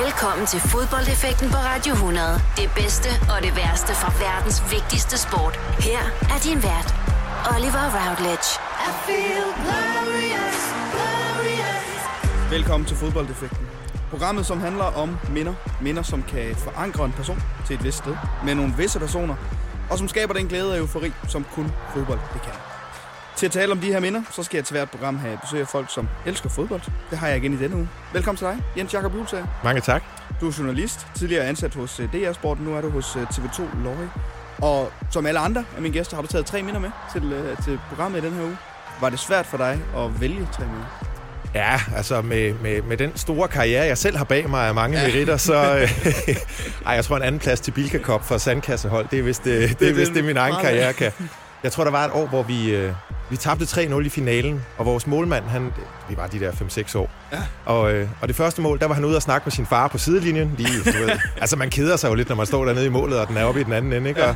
Velkommen til fodboldeffekten på Radio 100. Det bedste og det værste fra verdens vigtigste sport. Her er din vært, Oliver Routledge. I feel glorious, glorious. Velkommen til fodboldeffekten. Programmet, som handler om minder. Minder, som kan forankre en person til et vist sted med nogle visse personer, og som skaber den glæde og eufori, som kun fodbold det kan. Til at tale om de her minder, så skal jeg til hvert program have besøg af folk, som elsker fodbold. Det har jeg igen i denne uge. Velkommen til dig, Jens Jakob Hulsager. Mange tak. Du er journalist, tidligere ansat hos øh, DR Sport, nu er du hos øh, TV2 Løje. Og som alle andre af mine gæster har du taget tre minder med til, øh, til programmet i den her uge. Var det svært for dig at vælge tre minder? Ja, altså med, med, med den store karriere, jeg selv har bag mig af mange ja. meritter, så... ej, jeg tror en anden plads til Bilka Cup for sandkassehold, det er vist det, det, det, er, vist det min egen karriere kan. Jeg tror, der var et år, hvor vi, øh, vi tabte 3-0 i finalen, og vores målmand, han, vi var de der 5-6 år. Ja. Og, øh, og det første mål, der var han ude og snakke med sin far på sidelinjen. Lige, du ved, altså man keder sig jo lidt, når man står dernede i målet, og den er oppe i den anden ende. Ikke? Ja. Og,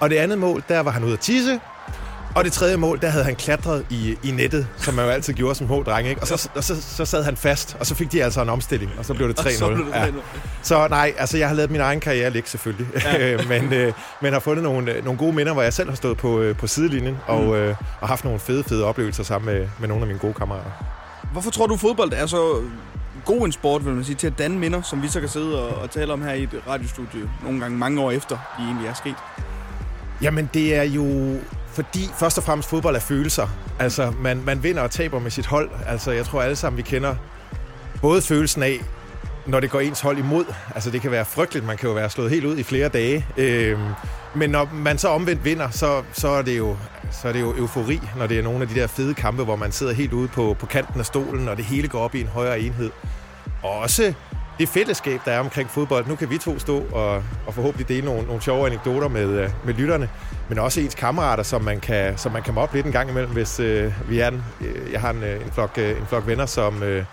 og det andet mål, der var han ude at tisse, og det tredje mål, der havde han klatret i, i nettet, som man jo altid gjorde som hård dreng, ikke? Og, så, og så, så sad han fast, og så fik de altså en omstilling, og så blev det 3-0. Så, ja. så nej, altså jeg har lavet min egen karriere ligge selvfølgelig, ja. men, øh, men har fundet nogle, øh, nogle gode minder, hvor jeg selv har stået på, øh, på sidelinjen, mm. og, øh, og haft nogle fede, fede oplevelser sammen med, med nogle af mine gode kammerater. Hvorfor tror du, fodbold er så god en sport, vil man sige, til at danne minder, som vi så kan sidde og, og tale om her i et radiostudie, nogle gange mange år efter, de egentlig er sket? Jamen, det er jo fordi først og fremmest fodbold er følelser. Altså, man, man vinder og taber med sit hold. Altså, jeg tror alle sammen, vi kender både følelsen af, når det går ens hold imod. Altså, det kan være frygteligt. Man kan jo være slået helt ud i flere dage. Øhm, men når man så omvendt vinder, så, så, er det jo, så er det jo eufori, når det er nogle af de der fede kampe, hvor man sidder helt ude på, på kanten af stolen, og det hele går op i en højere enhed. Og også det fællesskab, der er omkring fodbold. Nu kan vi to stå og, og forhåbentlig dele nogle, nogle sjove anekdoter med, øh, med lytterne, men også ens kammerater, som man kan, som man kan mobbe lidt en gang imellem, hvis øh, vi er en, øh, Jeg har en, øh, en, flok, en flok venner, som, øh,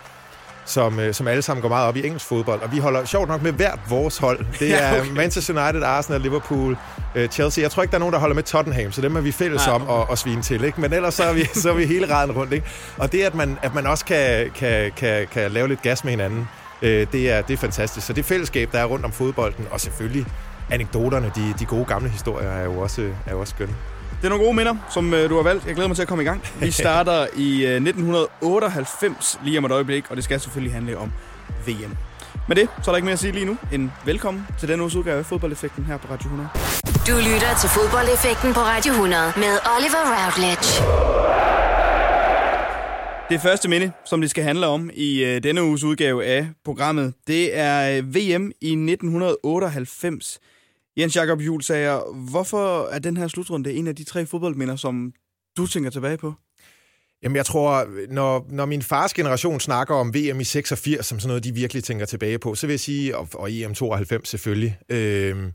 som, øh, som alle sammen går meget op i engelsk fodbold, og vi holder sjovt nok med hvert vores hold. Det er ja, okay. Manchester United, Arsenal, Liverpool, øh, Chelsea. Jeg tror ikke, der er nogen, der holder med Tottenham, så dem er vi fælles om at, at svine til. Ikke? Men ellers så er, vi, så er vi hele raden rundt. Ikke? Og det, at man, at man også kan, kan, kan, kan lave lidt gas med hinanden, Øh, det, er, det er fantastisk. Så det fællesskab, der er rundt om fodbolden, og selvfølgelig anekdoterne, de, de gode gamle historier, er jo også, er jo også skønne. Det er nogle gode minder, som øh, du har valgt. Jeg glæder mig til at komme i gang. Vi starter i øh, 1998 lige om et øjeblik, og det skal selvfølgelig handle om VM. Med det, så er der ikke mere at sige lige nu end velkommen til den uges udgave af Fodboldeffekten her på Radio 100. Du lytter til Fodboldeffekten på Radio 100 med Oliver Routledge. Det første minde, som det skal handle om i øh, denne uges udgave af programmet, det er øh, VM i 1998. Jens Jakob Juhl sagde, hvorfor er den her slutrunde en af de tre fodboldminder, som du tænker tilbage på? Jamen, jeg tror, når, når min fars generation snakker om VM i 86 som sådan noget, de virkelig tænker tilbage på, så vil jeg sige, og, og EM 92 selvfølgelig, øh,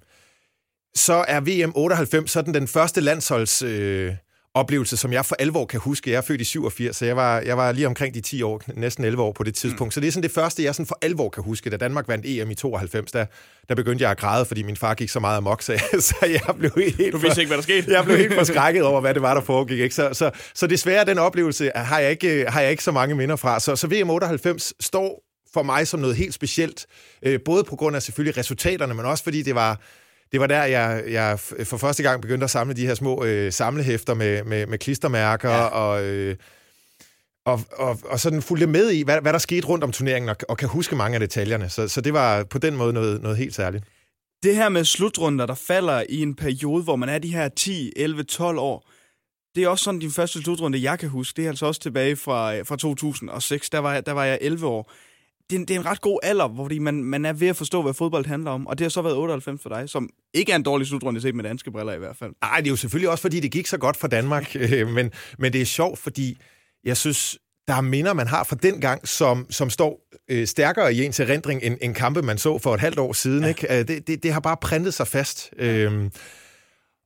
så er VM 98 sådan den første landsholds... Øh, oplevelse, som jeg for alvor kan huske. Jeg er født i 87, så jeg var, jeg var lige omkring de 10 år, næsten 11 år på det tidspunkt. Mm. Så det er sådan det første, jeg sådan for alvor kan huske. Da Danmark vandt EM i 92, der, der begyndte jeg at græde, fordi min far gik så meget amok, så, jeg, så jeg blev helt... Du vidste ikke, hvad der skete? Jeg blev helt forskrækket over, hvad det var, der foregik. Ikke? Så, så, så desværre, den oplevelse har jeg ikke, har jeg ikke så mange minder fra. Så, så VM 98 står for mig som noget helt specielt. Øh, både på grund af selvfølgelig resultaterne, men også fordi det var det var der, jeg, jeg for første gang begyndte at samle de her små øh, samlehæfter med, med, med klistermærker ja. og... Øh, og, og, og sådan fulgte med i, hvad, hvad der skete rundt om turneringen, og, og kan huske mange af detaljerne. Så, så det var på den måde noget, noget helt særligt. Det her med slutrunder, der falder i en periode, hvor man er de her 10, 11, 12 år, det er også sådan din første slutrunde, jeg kan huske. Det er altså også tilbage fra, fra 2006. Der var, der var jeg 11 år det, er, det er en ret god alder, fordi man, man er ved at forstå, hvad fodbold handler om. Og det har så været 98 for dig, som ikke er en dårlig slutrunde set med danske briller i hvert fald. Nej, det er jo selvfølgelig også, fordi det gik så godt for Danmark. Øh, men, men det er sjovt, fordi jeg synes, der er minder, man har fra den gang, som, som står øh, stærkere i ens erindring end, end kampe, man så for et halvt år siden. Ja. Ikke? Øh, det, det, det har bare printet sig fast. Øhm,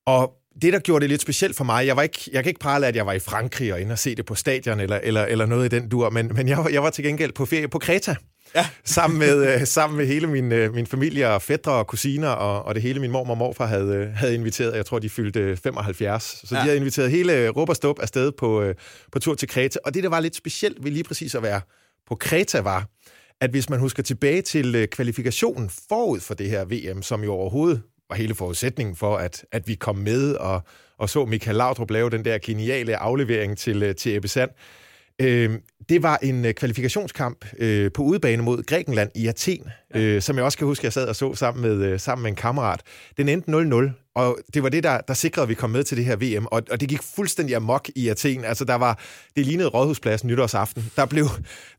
og det, der gjorde det lidt specielt for mig, jeg, var ikke, jeg kan ikke prale, at jeg var i Frankrig og inde og se det på stadion eller, eller, eller noget i den dur, men, men jeg, jeg var til gengæld på ferie på Kreta ja. sammen, med, øh, sammen med hele min, øh, min familie og fædre og kusiner og, og det hele. Min mor og morfar havde, øh, havde inviteret, jeg tror, de fyldte 75. Så ja. de havde inviteret hele Rup og Stup afsted på, på tur til Kreta. Og det, der var lidt specielt ved lige præcis at være på Kreta, var, at hvis man husker tilbage til øh, kvalifikationen forud for det her VM, som jo overhovedet var hele forudsætningen for, at, at vi kom med og, og så Michael Laudrup lave den der geniale aflevering til, til Ebbe Sand. Øh, det var en øh, kvalifikationskamp øh, på udebane mod Grækenland i Athen, ja. øh, som jeg også kan huske, jeg sad og så sammen med, øh, sammen med en kammerat. Den endte 0-0, og det var det, der, der sikrede, at vi kom med til det her VM, og, og det gik fuldstændig amok i Athen. Altså, der var, det lignede Rådhuspladsen nytårsaften. Der blev,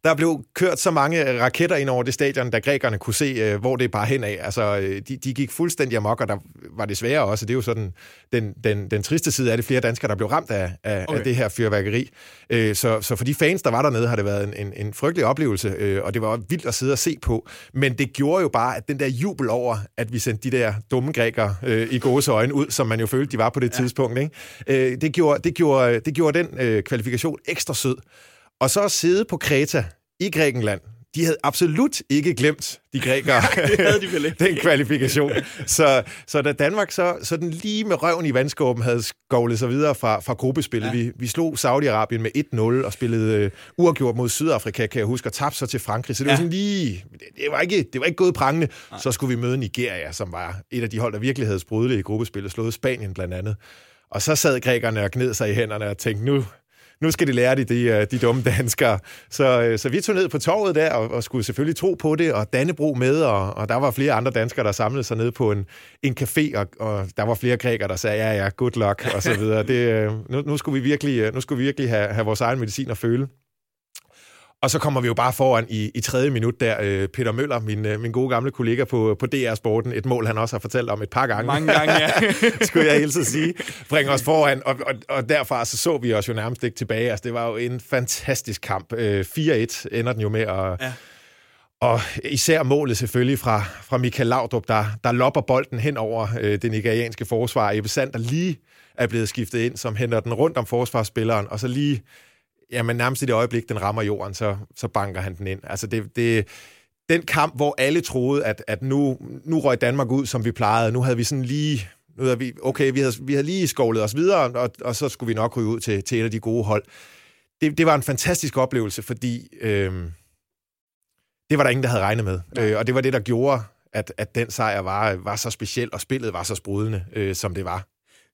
der blev kørt så mange raketter ind over det stadion, da grækerne kunne se, øh, hvor det bare hen af. Altså, øh, de, de gik fuldstændig amok, og der var desværre også, det er jo sådan den, den, den triste side af det, flere danskere, der blev ramt af, af, okay. af det her fyrværkeri. Øh, så, så for de fans, der var dernede, har det været en, en, en frygtelig oplevelse, og det var vildt at sidde og se på. Men det gjorde jo bare, at den der jubel over, at vi sendte de der dumme grækere i gode øjne ud, som man jo følte, de var på det ja. tidspunkt, ikke? Øh, det, gjorde, det, gjorde, det gjorde den øh, kvalifikation ekstra sød. Og så at sidde på Kreta i Grækenland, de havde absolut ikke glemt de grækere, det havde de vel ikke. den kvalifikation. Så, så da Danmark så, så den lige med røven i vandskåben havde skovlet sig videre fra, fra gruppespillet, ja. vi, vi slog Saudi-Arabien med 1-0 og spillede uh, uafgjort mod Sydafrika, kan jeg huske, og tabte så til Frankrig. Så det ja. var sådan lige, det, det, var ikke, det var ikke gået prangende. Nej. Så skulle vi møde Nigeria, som var et af de hold, der virkelig havde sprudlet i gruppespillet, slået Spanien blandt andet. Og så sad grækerne og gned sig i hænderne og tænkte, nu, nu skal de lære det, de, øh, de dumme danskere. Så, øh, så vi tog ned på torvet der, og, og skulle selvfølgelig tro på det, og Dannebro med, og, og der var flere andre danskere, der samlede sig ned på en, en café, og, og der var flere grækere, der sagde, ja, ja, good luck, og så videre. Det, øh, nu, nu, skulle vi virkelig, nu skulle vi virkelig have, have vores egen medicin at føle. Og så kommer vi jo bare foran i, i tredje minut der. Øh, Peter Møller, min, øh, min gode gamle kollega på, på DR Sporten, et mål, han også har fortalt om et par gange. Mange gange, ja. skulle jeg at sige. Bringer os foran, og, og, og derfra så, så vi os jo nærmest ikke tilbage. Altså, det var jo en fantastisk kamp. Øh, 4-1 ender den jo med, og, ja. og især målet selvfølgelig fra, fra Michael Laudrup, der, der lopper bolden hen over øh, det nigerianske forsvar. Ebbe Sand, der lige er blevet skiftet ind, som henter den rundt om forsvarsspilleren, og så lige jamen nærmest i det øjeblik, den rammer jorden, så, så banker han den ind. Altså det, det, den kamp, hvor alle troede, at, at nu, nu røg Danmark ud, som vi plejede. Nu havde vi sådan lige... Nu havde vi, okay, vi havde, vi havde lige skovlet os videre, og, og så skulle vi nok ryge ud til, til et af de gode hold. Det, det var en fantastisk oplevelse, fordi øh, det var der ingen, der havde regnet med. Ja. Øh, og det var det, der gjorde, at, at den sejr var, var så speciel, og spillet var så sprudende, øh, som det var.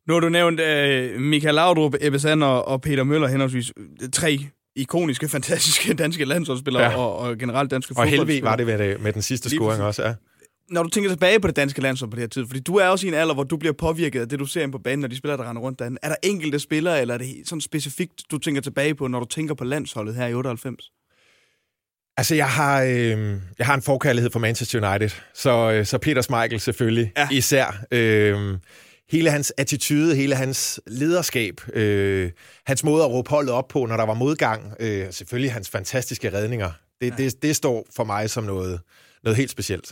Nu har du nævnt uh, Michael Laudrup, Ebbe Sander og Peter Møller, henholdsvis tre ikoniske, fantastiske danske landsholdsspillere ja. og, og generelt danske Og Helvi var det med, med den sidste scoring også, ja. Når du tænker tilbage på det danske landshold på det her tid, fordi du er også i en alder, hvor du bliver påvirket af det, du ser ind på banen, når de spiller, der render rundt derinde. Er der enkelte spillere, eller er det sådan specifikt, du tænker tilbage på, når du tænker på landsholdet her i 98? Altså, jeg har, øh, jeg har en forkærlighed for Manchester United, så, øh, så Peter Schmeichel selvfølgelig ja. især. Øh, hele hans attitude, hele hans lederskab, øh, hans måde at råbe holdet op på, når der var modgang, øh, selvfølgelig hans fantastiske redninger. Det, ja. det, det står for mig som noget, noget helt specielt.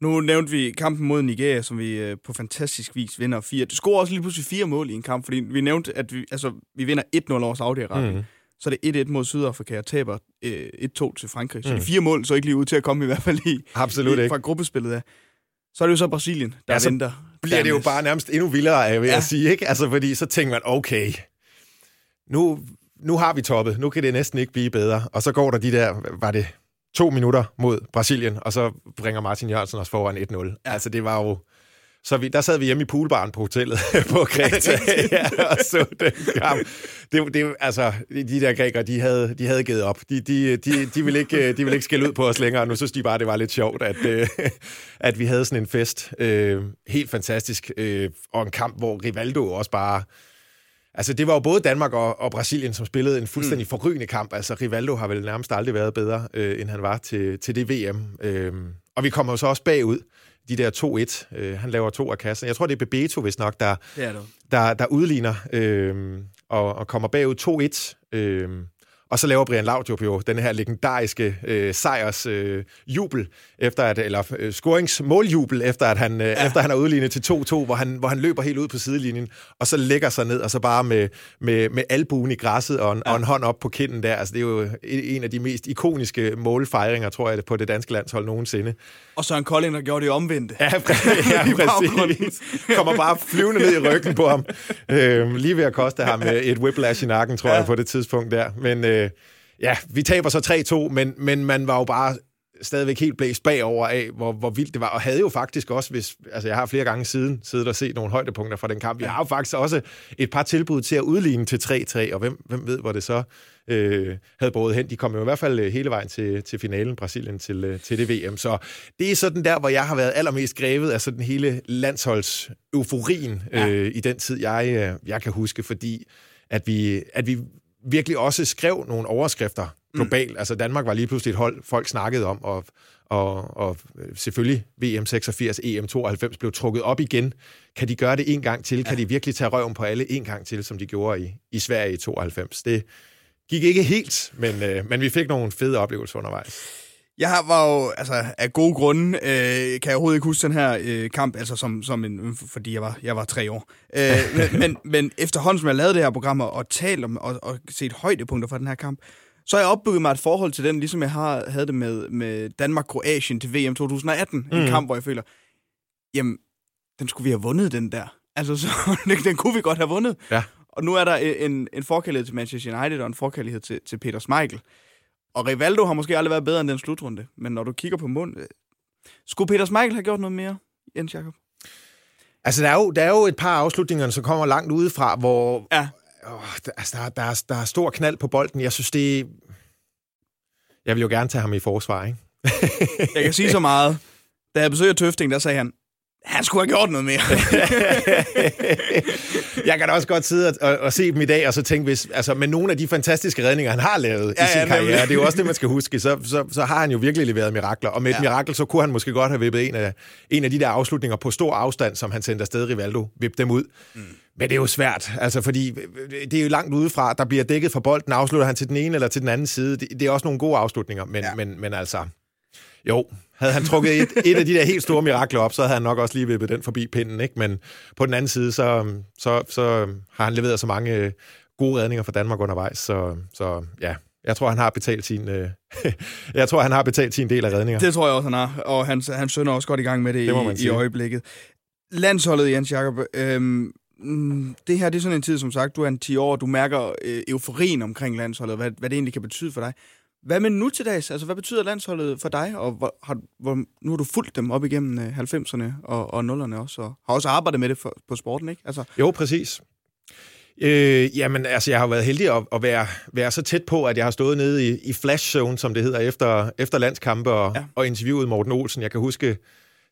Nu nævnte vi kampen mod Nigeria, som vi øh, på fantastisk vis vinder 4. Du scorer også lige pludselig fire mål i en kamp, fordi vi nævnte, at vi, altså, vi vinder 1-0 over Saudi-Arabien. Mm. Så er det 1-1 mod Sydafrika og taber øh, 1-2 til Frankrig. Så mm. de fire mål så ikke lige ud til at komme i hvert fald i, Absolut i, ikke. fra gruppespillet af. Så er det jo så Brasilien, der ja, så venter. Bliver det jo bare nærmest endnu vildere, jeg vil ja. sige. Ikke? Altså, fordi så tænker man, okay, nu, nu har vi toppet. Nu kan det næsten ikke blive bedre. Og så går der de der, var det to minutter mod Brasilien, og så bringer Martin Jørgensen os foran 1-0. Ja. Altså, det var jo så vi, der sad vi hjemme i poolbaren på hotellet på Kreta ja, og så den kamp. Det, det, altså, de der grækere, de havde, de havde givet op. De, de, de, de, ville ikke, de ville ikke skælde ud på os længere. Nu synes de bare, det var lidt sjovt, at, øh, at vi havde sådan en fest. Øh, helt fantastisk. Øh, og en kamp, hvor Rivaldo også bare... Altså, det var jo både Danmark og, og Brasilien, som spillede en fuldstændig mm. forrygende kamp. Altså, Rivaldo har vel nærmest aldrig været bedre, øh, end han var til, til det VM. Øh, og vi kommer jo så også bagud de der 2-1. Øh, han laver to af kassen. Jeg tror, det er Bebeto, hvis nok, der, der, der udligner øh, og, og kommer bagud 2-1. Øh, og så laver Brian Laudrup jo den her legendariske øh, sejrs øh, jubel efter at eller øh, scoringsmåljubel efter at han øh, ja. efter han har udlignet til 2-2, hvor han hvor han løber helt ud på sidelinjen og så lægger sig ned og så bare med med med albuen i græsset og en, ja. og en hånd op på kinden der. Altså det er jo en af de mest ikoniske målfejringer, tror jeg, på det danske landshold nogensinde. Og så en Kolding, der gjorde det omvendte. Ja, præcis. Ja, præcis. Kommer bare flyvende ned i ryggen på ham. Øh, lige ved at koste ham et whiplash i nakken, tror ja. jeg, på det tidspunkt der. Men øh, ja, vi taber så 3-2, men, men man var jo bare stadigvæk helt blæst bagover af, hvor, hvor vildt det var, og havde jo faktisk også, hvis, altså jeg har flere gange siden siddet og set nogle højdepunkter fra den kamp, jeg har jo faktisk også et par tilbud til at udligne til 3-3, og hvem, hvem ved, hvor det så øh, havde båret hen. De kom jo i hvert fald øh, hele vejen til, til finalen, Brasilien, til, øh, til det VM. Så det er sådan der, hvor jeg har været allermest grevet af sådan hele landsholds euforien ja. øh, i den tid, jeg, øh, jeg kan huske, fordi at vi, at vi virkelig også skrev nogle overskrifter globalt. Mm. Altså Danmark var lige pludselig et hold, folk snakkede om, og, og, og selvfølgelig VM 86, EM 92 blev trukket op igen. Kan de gøre det en gang til? Ja. Kan de virkelig tage røven på alle en gang til, som de gjorde i, i Sverige i 92? Det gik ikke helt, men, øh, men vi fik nogle fede oplevelser undervejs. Jeg var jo, altså af gode grunde, øh, kan jeg overhovedet ikke huske den her øh, kamp, altså som, som en, fordi jeg var, jeg var tre år. Øh, men, men, men efterhånden, som jeg lavede det her program og talt om og, og set højdepunkter fra den her kamp, så har jeg opbygget mig et forhold til den, ligesom jeg har, havde det med, med Danmark-Kroatien til VM 2018. Mm. En kamp, hvor jeg føler, jamen, den skulle vi have vundet, den der. Altså, så, den, kunne vi godt have vundet. Ja. Og nu er der en, en forkærlighed til Manchester United og en forkærlighed til, til Peter Schmeichel. Og Rivaldo har måske aldrig været bedre end den slutrunde. Men når du kigger på mund... Øh, skulle Peter Schmeichel have gjort noget mere, Jens Jakob? Altså, der er, jo, der er jo et par afslutninger, som kommer langt udefra, hvor... Ja. Åh, der, altså, der, der, er, der er stor knald på bolden. Jeg synes, det... Jeg vil jo gerne tage ham i forsvar, ikke? jeg kan sige så meget. Da jeg besøgte Tøfting, der sagde han, han skulle have gjort noget mere. jeg kan da også godt sidde og, og se dem i dag, og så tænke, hvis, altså, med nogle af de fantastiske redninger, han har lavet ja, i sin ja, karriere, det er jo også det, man skal huske, så, så, så har han jo virkelig leveret mirakler. Og med ja. et mirakel, så kunne han måske godt have vippet en af, en af de der afslutninger på stor afstand, som han sendte afsted Rivaldo, vippe dem ud. Mm. Men det er jo svært, altså, fordi det er jo langt udefra, der bliver dækket for bolden, afslutter han til den ene eller til den anden side. Det, det er også nogle gode afslutninger, men, ja. men, men altså... Jo, havde han trukket et, et af de der helt store mirakler op, så havde han nok også lige vippet den forbi pinden. Ikke? Men på den anden side, så, så, så har han leveret så mange øh, gode redninger for Danmark undervejs. Så, så ja, jeg tror, han har betalt sin, øh, jeg tror, han har betalt sin del af redninger. Det tror jeg også, han har. Og han, han sønder også godt i gang med det, det i, i øjeblikket. Landsholdet, Jens Jakob, øhm, mm, det her det er sådan en tid, som sagt, du er en 10 år, du mærker øh, euforien omkring landsholdet, hvad, hvad det egentlig kan betyde for dig. Hvad med nu til dags? Altså, hvad betyder landsholdet for dig? Og hvor, har, hvor, nu har du fulgt dem op igennem 90'erne øh, og, og 0'erne også, og har også arbejdet med det for, på sporten, ikke? Altså... Jo, præcis. Øh, jamen, altså, jeg har været heldig at, at være, være så tæt på, at jeg har stået nede i, i flash zone, som det hedder, efter, efter landskampe og, ja. og interviewet Morten Olsen. Jeg kan huske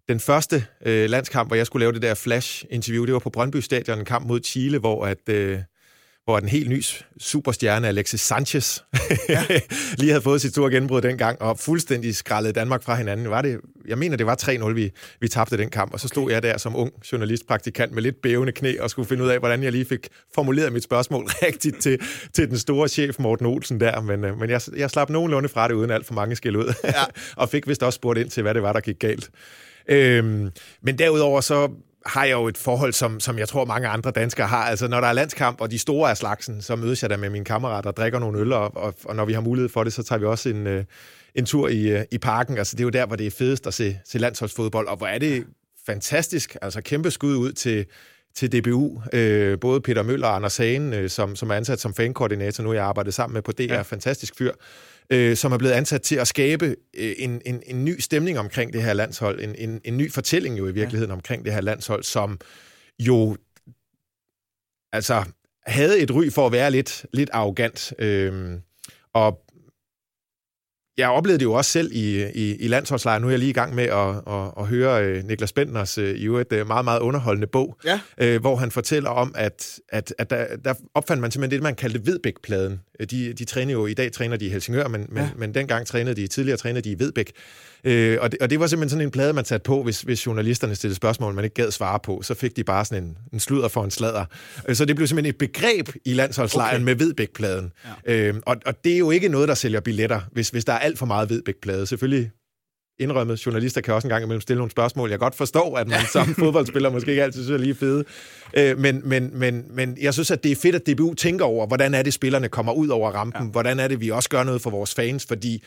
den første øh, landskamp, hvor jeg skulle lave det der flash-interview, det var på Brøndby Stadion, en kamp mod Chile, hvor at... Øh, hvor den helt ny superstjerne Alexis Sanchez ja. lige havde fået sit store gennembrud dengang, og fuldstændig skraldede Danmark fra hinanden. Var det, jeg mener, det var 3-0, vi, vi tabte den kamp, og så stod okay. jeg der som ung journalistpraktikant med lidt bævende knæ og skulle finde ud af, hvordan jeg lige fik formuleret mit spørgsmål rigtigt til, til den store chef Morten Olsen der, men, øh, men jeg, jeg slap nogenlunde fra det uden alt for mange skæld ud, ja. og fik vist også spurgt ind til, hvad det var, der gik galt. Øhm, men derudover så har jeg jo et forhold, som, som jeg tror mange andre danskere har. Altså, når der er landskamp, og de store er slagsen, så mødes jeg da med mine kammerater og drikker nogle øl, og, og, og når vi har mulighed for det, så tager vi også en, øh, en tur i, øh, i parken. Altså, det er jo der, hvor det er fedest at se, se landsholdsfodbold, og hvor er det fantastisk. Altså, kæmpe skud ud til, til DBU. Øh, både Peter Møller og Anders Hagen, øh, som, som er ansat som fankoordinator nu, jeg arbejdet sammen med på DR, ja. fantastisk fyr øh, som er blevet ansat til at skabe øh, en, en, en ny stemning omkring det her landshold, en, en, en ny fortælling jo i virkeligheden ja. omkring det her landshold, som jo altså havde et ry for at være lidt, lidt arrogant. Øh, og jeg oplevede det jo også selv i, i, i landsholdslejren. Nu er jeg lige i gang med at, at, at høre uh, Niklas Bentners uh, i et uh, meget, meget underholdende bog, ja. uh, hvor han fortæller om, at, at, at der, der opfandt man simpelthen det, man kaldte Vedbæk-pladen. De, de træner jo, i dag træner de i Helsingør, men, ja. men, men dengang trænede de, tidligere trænede de i Vedbæk. Øh, og, det, og det var simpelthen sådan en plade, man satte på, hvis, hvis journalisterne stillede spørgsmål, man ikke gad svare på. Så fik de bare sådan en, en sludder for en sladder. Øh, så det blev simpelthen et begreb i landsholdslejren okay. med Vedbæk-pladen. Ja. Øh, og, og det er jo ikke noget, der sælger billetter, hvis, hvis der er alt for meget Vedbæk-plade. Selvfølgelig indrømmet, journalister kan også en gang imellem stille nogle spørgsmål. Jeg godt forstår, at man som fodboldspiller måske ikke altid synes er lige fede. Øh, men, men, men, men jeg synes, at det er fedt, at DBU tænker over, hvordan er det, spillerne kommer ud over rampen? Ja. Hvordan er det, vi også gør noget for vores fans? Fordi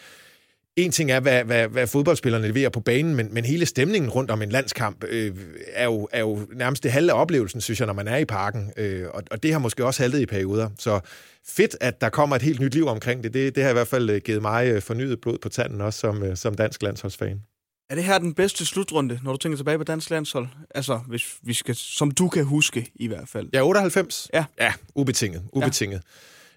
en ting er, hvad, hvad, hvad fodboldspillerne leverer på banen, men, men hele stemningen rundt om en landskamp øh, er, jo, er jo nærmest det halve af oplevelsen, synes jeg, når man er i parken. Øh, og, og det har måske også haltet i perioder. Så fedt, at der kommer et helt nyt liv omkring det. Det, det har i hvert fald øh, givet mig øh, fornyet blod på tanden, også som, øh, som dansk landsholdsfan. Er det her den bedste slutrunde, når du tænker tilbage på dansk landshold? Altså, hvis vi skal, som du kan huske i hvert fald. Ja, 98? Ja. Ja, ubetinget. ubetinget. Ja.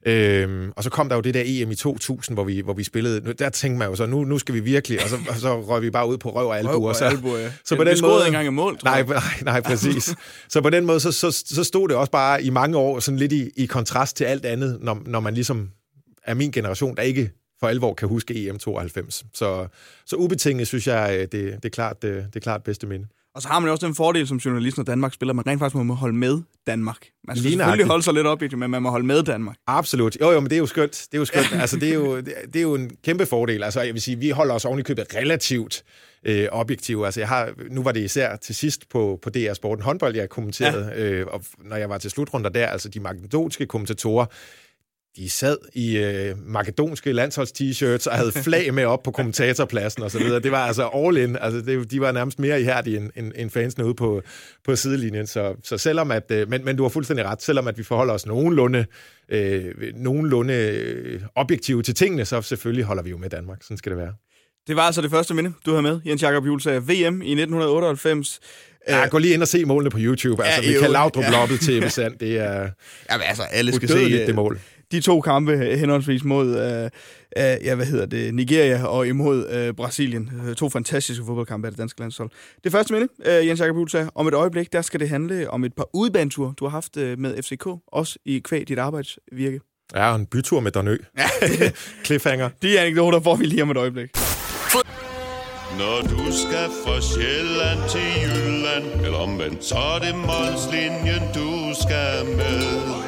Øhm, og så kom der jo det der EM i 2000, hvor vi, hvor vi spillede. Der tænkte man jo så, nu, nu skal vi virkelig, og så, og så røg vi bare ud på røv og albu. Røv og så, albu, ja. så på den måde, engang i mål, nej, nej, nej, præcis. så på den måde, så, så, så stod det også bare i mange år sådan lidt i, i kontrast til alt andet, når, når man ligesom er min generation, der ikke for alvor kan huske EM 92. Så, så ubetinget synes jeg, det, det, er klart, det, det er klart bedste minde. Og så har man jo også den fordel som journalist, når Danmark spiller, man rent faktisk må holde med Danmark. Man skal Lige selvfølgelig holde sig lidt op, men man må holde med Danmark. Absolut. Jo, jo, men det er jo skønt. Det er jo skønt. altså, det er jo, det det er jo en kæmpe fordel. Altså, jeg vil sige, vi holder os oven i købet relativt øh, objektive. Altså, jeg har, nu var det især til sidst på, på DR Sporten håndbold, jeg kommenterede, ja. øh, og når jeg var til slutrunder der, altså de makedonske kommentatorer, de sad i øh, makedonske landsholds-t-shirts og havde flag med op på kommentatorpladsen og så videre. Det var altså all in. Altså, det, de var nærmest mere ihærdige end, end, end fansene ude på, på sidelinjen. Så, så selvom at, øh, men, men du har fuldstændig ret, selvom at vi forholder os nogenlunde, øh, nogenlunde øh, objektive til tingene, så selvfølgelig holder vi jo med Danmark. Sådan skal det være. Det var altså det første minde, du havde med. Jens Jakob sagde VM i 1998. Ja, gå lige ind og se målene på YouTube. Altså, Ja, ja, Michael Laudrup ja. ja. loppet til Evesand, det er Jamen altså, alle skal se det mål. De to kampe henholdsvis mod øh, øh, ja, hvad hedder det, Nigeria og imod øh, Brasilien. To fantastiske fodboldkampe af det danske landshold. Det første minde, øh, Jens Jakob sagde, om et øjeblik, der skal det handle om et par udbaneture, du har haft øh, med FCK, også i kvæg dit arbejdsvirke. Ja, og en bytur med Donø. Cliffhanger. De anekdoter får vi lige om et øjeblik. Når du skal fra Sjælland til Jylland Eller omvendt, så er det Molslinjen, du skal med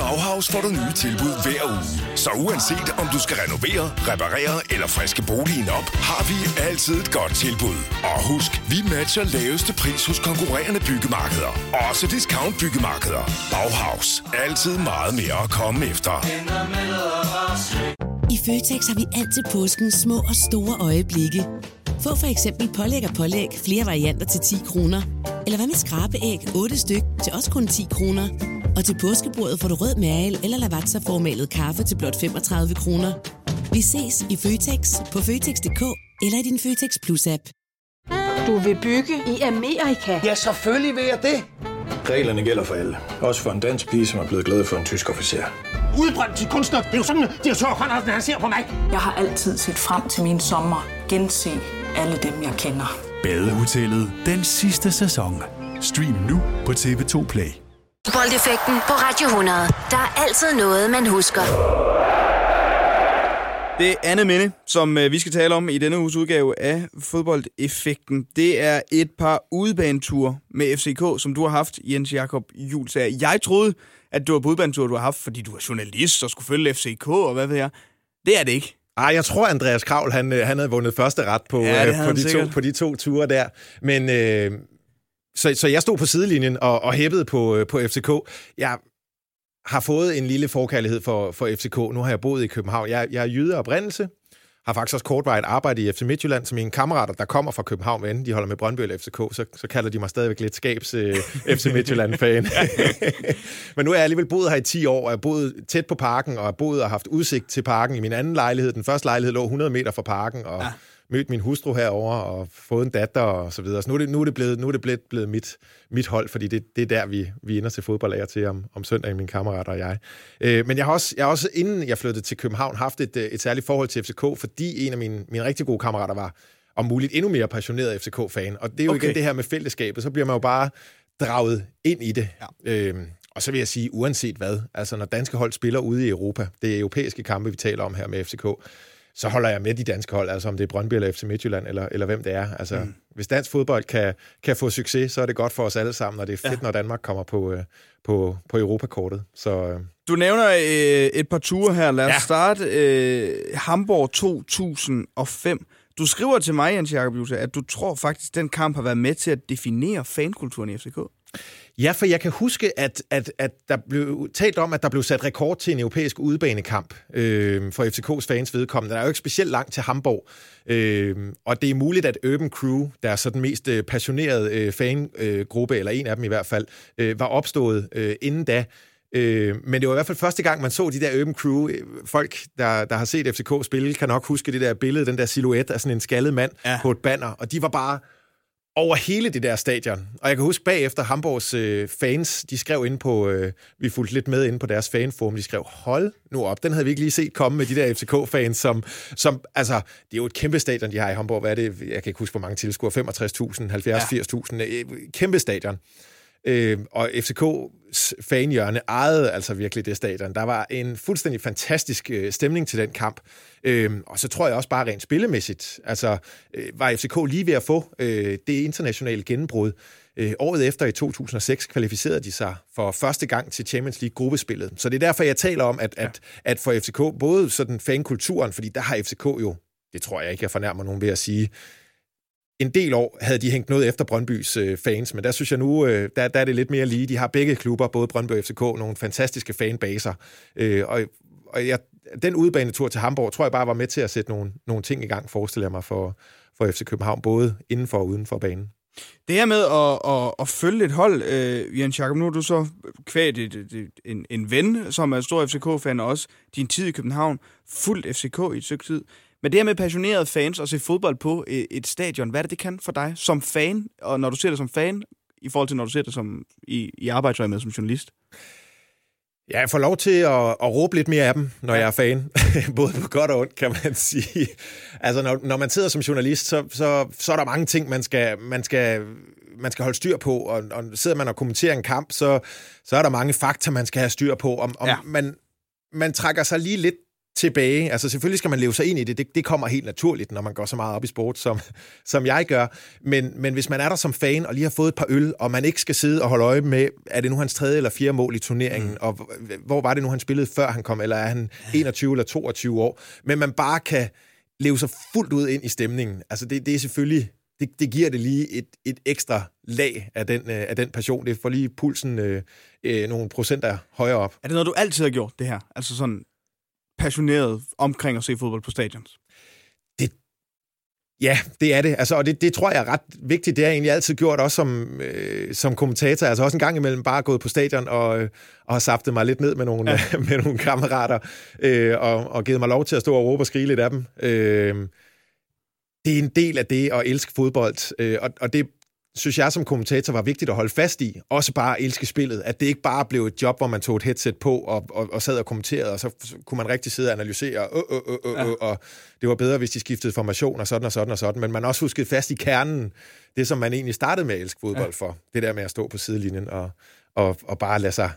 Bauhaus får du nye tilbud hver uge. Så uanset om du skal renovere, reparere eller friske boligen op, har vi altid et godt tilbud. Og husk, vi matcher laveste pris hos konkurrerende byggemarkeder. Også discount byggemarkeder. Bauhaus. Altid meget mere at komme efter. I Føtex har vi altid påskens små og store øjeblikke. Få for eksempel pålæg og pålæg flere varianter til 10 kroner. Eller hvad med skrabeæg 8 styk til også kun 10 kroner. Og til påskebordet får du rød mal eller lavatserformalet kaffe til blot 35 kroner. Vi ses i Føtex på Føtex.dk eller i din Føtex Plus-app. Du vil bygge i Amerika? Ja, selvfølgelig vil jeg det. Reglerne gælder for alle. Også for en dansk pige, som er blevet glad for en tysk officer. Udbrændt til kunstner. Det er jo sådan, at de har tørt, han ser på mig. Jeg har altid set frem til min sommer. Gense alle dem, jeg kender. Badehotellet den sidste sæson. Stream nu på TV2 Play. Boldeffekten på Radio 100. Der er altid noget, man husker. Det andet minde, som øh, vi skal tale om i denne uges udgave af Fodboldeffekten, det er et par udebaneture med FCK, som du har haft, Jens Jakob Juhl sagde. Jeg troede, at du var på udebanetur, du har haft, fordi du er journalist og skulle følge FCK og hvad ved jeg. Det er det ikke. Ej, jeg tror, Andreas Kravl, han, øh, han havde vundet første ret på, Ja, øh, på, de, to, på de to ture der. Men øh, så, så jeg stod på sidelinjen og, og hæppede på, øh, på FCK. Jeg har fået en lille forkærlighed for, for FCK. Nu har jeg boet i København. Jeg, jeg er jyde oprindelse. Har faktisk også kortvarigt arbejde i FC Midtjylland, så mine kammerater, der kommer fra København, enten de holder med Brøndby eller FCK, så, så kalder de mig stadigvæk lidt skabs øh, FC Midtjylland-fan. Men nu er jeg alligevel boet her i 10 år, og jeg har boet tæt på parken, og har boet og haft udsigt til parken i min anden lejlighed. Den første lejlighed lå 100 meter fra parken, og ja. Mødt min hustru herover og fået en datter og så videre. Så nu er det, nu er det blevet, nu er det blevet, blevet mit, mit hold, fordi det, det er der, vi, vi ender til fodbold af og til om, om søndagen, mine kammerater og jeg. Øh, men jeg har, også, jeg har også, inden jeg flyttede til København, haft et, øh, et særligt forhold til FCK, fordi en af mine, mine rigtig gode kammerater var om muligt endnu mere passioneret FCK-fan. Og det er jo. Okay. igen det her med fællesskabet, så bliver man jo bare draget ind i det. Ja. Øhm, og så vil jeg sige, uanset hvad, altså når danske hold spiller ude i Europa, det er europæiske kampe, vi taler om her med FCK, så holder jeg med de danske hold, altså om det er Brøndby eller FC Midtjylland, eller, eller hvem det er. Altså, mm. hvis dansk fodbold kan, kan få succes, så er det godt for os alle sammen, og det er fedt, ja. når Danmark kommer på, øh, på, på Europakortet. Så øh, Du nævner øh, et par ture her. Lad os Ja. starte. Øh, Hamburg 2005. Du skriver til mig, Jens Jacob Juse, at du tror faktisk, at den kamp har været med til at definere fankulturen i FCK. Ja, for jeg kan huske, at, at, at der blev talt om, at der blev sat rekord til en europæisk udebanekamp øh, for FCK's fans vedkommende. Der er jo ikke specielt langt til Hamburg, øh, og det er muligt, at Urban Crew, der er så den mest øh, passionerede øh, fangruppe, eller en af dem i hvert fald, øh, var opstået øh, inden da. Øh, men det var i hvert fald første gang, man så de der Urban Crew. Folk, der, der har set FCK spille, kan nok huske det der billede, den der silhuet af sådan en skaldet mand ja. på et banner, og de var bare over hele det der stadion. Og jeg kan huske bagefter Hamburgs øh, fans, de skrev ind på, øh, vi fulgte lidt med ind på deres fanforum, de skrev, hold nu op, den havde vi ikke lige set komme med de der FCK-fans, som, som, altså, det er jo et kæmpe stadion, de har i Hamburg, hvad er det, jeg kan ikke huske, hvor mange tilskuere, 65.000, 70, ja. 80.000, øh, kæmpe stadion. Øh, og FCK's fanhjørne ejede altså virkelig det stadion. Der var en fuldstændig fantastisk øh, stemning til den kamp. Øh, og så tror jeg også bare rent spillemæssigt, altså øh, var FCK lige ved at få øh, det internationale gennembrud. Øh, året efter i 2006 kvalificerede de sig for første gang til Champions League gruppespillet. Så det er derfor, jeg taler om, at, at, at for FCK, både sådan fankulturen, fordi der har FCK jo, det tror jeg ikke, jeg fornærmer nogen ved at sige, en del år havde de hængt noget efter Brøndbys øh, fans, men der synes jeg nu, øh, der, der er det lidt mere lige. De har begge klubber, både Brøndby og FCK, nogle fantastiske fanbaser. Øh, og og jeg, den udbanetur til Hamburg, tror jeg bare var med til at sætte nogle, nogle ting i gang, forestiller jeg mig, for, for FC København, både inden for og uden for banen. Det her med at, at, at følge et hold, øh, Jens Jakob, nu er du så kvæt en, en ven, som er stor FCK-fan, og også din tid i København, fuldt FCK i et stykke tid. Men det her med passionerede fans og se fodbold på et stadion, hvad er det, det kan for dig som fan, og når du ser det som fan, i forhold til når du ser det som i, i arbejdsøjemed som journalist? Ja, jeg får lov til at, at råbe lidt mere af dem, når ja. jeg er fan. Både på godt og ondt, kan man sige. Altså, når, når man sidder som journalist, så, så, så er der mange ting, man skal, man skal, man skal holde styr på. Og, og sidder man og kommenterer en kamp, så, så er der mange fakta, man skal have styr på. Om, om ja. man, man trækker sig lige lidt tilbage. Altså selvfølgelig skal man leve sig ind i det. det. Det kommer helt naturligt, når man går så meget op i sport, som, som jeg gør. Men, men hvis man er der som fan og lige har fået et par øl, og man ikke skal sidde og holde øje med, er det nu hans tredje eller fjerde mål i turneringen, mm. og hvor var det nu, han spillede før han kom, eller er han 21 eller 22 år, men man bare kan leve sig fuldt ud ind i stemningen. Altså det, det er selvfølgelig det, det giver det lige et, et ekstra lag af den, øh, af den passion. Det får lige pulsen øh, øh, nogle procenter højere op. Er det noget, du altid har gjort, det her? Altså sådan passioneret omkring at se fodbold på stadions? Det, ja, det er det. Altså, og det, det tror jeg er ret vigtigt. Det har jeg egentlig altid gjort, også som, øh, som kommentator. Altså også en gang imellem bare gået på stadion og, øh, og har saftet mig lidt ned med nogle, ja. med nogle kammerater øh, og, og givet mig lov til at stå og råbe og skrige lidt af dem. Øh, det er en del af det at elske fodbold, øh, og, og det synes jeg som kommentator var vigtigt at holde fast i. Også bare elske spillet. At det ikke bare blev et job, hvor man tog et headset på og, og, og sad og kommenterede, og så kunne man rigtig sidde og analysere, øh, øh, øh, øh, ja. og det var bedre, hvis de skiftede formation og sådan og sådan og sådan. Men man også huskede fast i kernen, det som man egentlig startede med at elske fodbold ja. for. Det der med at stå på sidelinjen og, og, og bare lade sig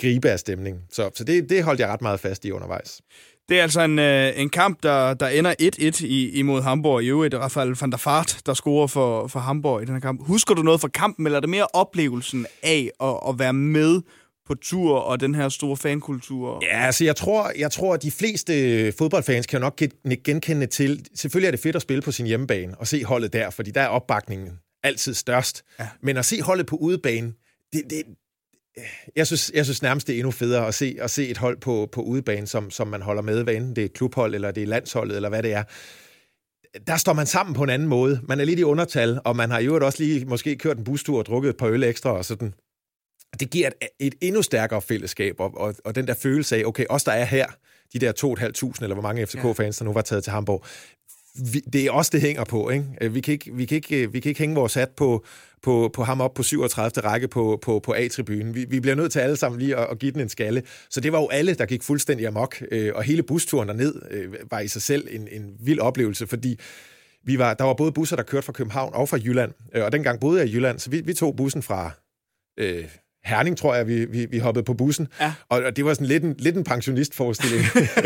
gribe af stemning. Så, så det, det holdt jeg ret meget fast i undervejs. Det er altså en, øh, en kamp, der, der ender 1-1 i, imod Hamburg. I øvrigt Rafael van der Fart, der scorer for, for Hamburg i den her kamp. Husker du noget fra kampen, eller er det mere oplevelsen af at, at være med på tur og den her store fankultur? Ja, altså jeg tror, jeg tror at de fleste fodboldfans kan nok genkende til, selvfølgelig er det fedt at spille på sin hjemmebane og se holdet der, fordi der er opbakningen altid størst. Ja. Men at se holdet på udebane, det, det, jeg synes, jeg synes nærmest, det er endnu federe at se, at se et hold på, på udebane, som, som man holder med, hvad enten det er et klubhold, eller det er landsholdet, eller hvad det er. Der står man sammen på en anden måde. Man er lidt i undertal, og man har jo også lige måske kørt en bustur og drukket et par øl ekstra og sådan. Det giver et, et endnu stærkere fællesskab, og, og, og den der følelse af, okay, os der er her, de der 2.500, eller hvor mange FCK-fans, der nu var taget til Hamburg, vi, det er også det hænger på. Ikke? Øh, vi, kan ikke, vi, kan ikke, øh, vi kan ikke hænge vores hat på, på, på ham op på 37. række på, på, på A-tribunen. Vi, vi bliver nødt til alle sammen lige at, at give den en skalle. Så det var jo alle, der gik fuldstændig amok, øh, og hele busturen derned øh, var i sig selv en, en vild oplevelse, fordi vi var, der var både busser, der kørte fra København og fra Jylland, øh, og dengang boede jeg i Jylland, så vi, vi tog bussen fra øh, Herning, tror jeg, vi, vi, vi hoppede på bussen. Ja. Og, og det var sådan lidt en, lidt en pensionistforestilling.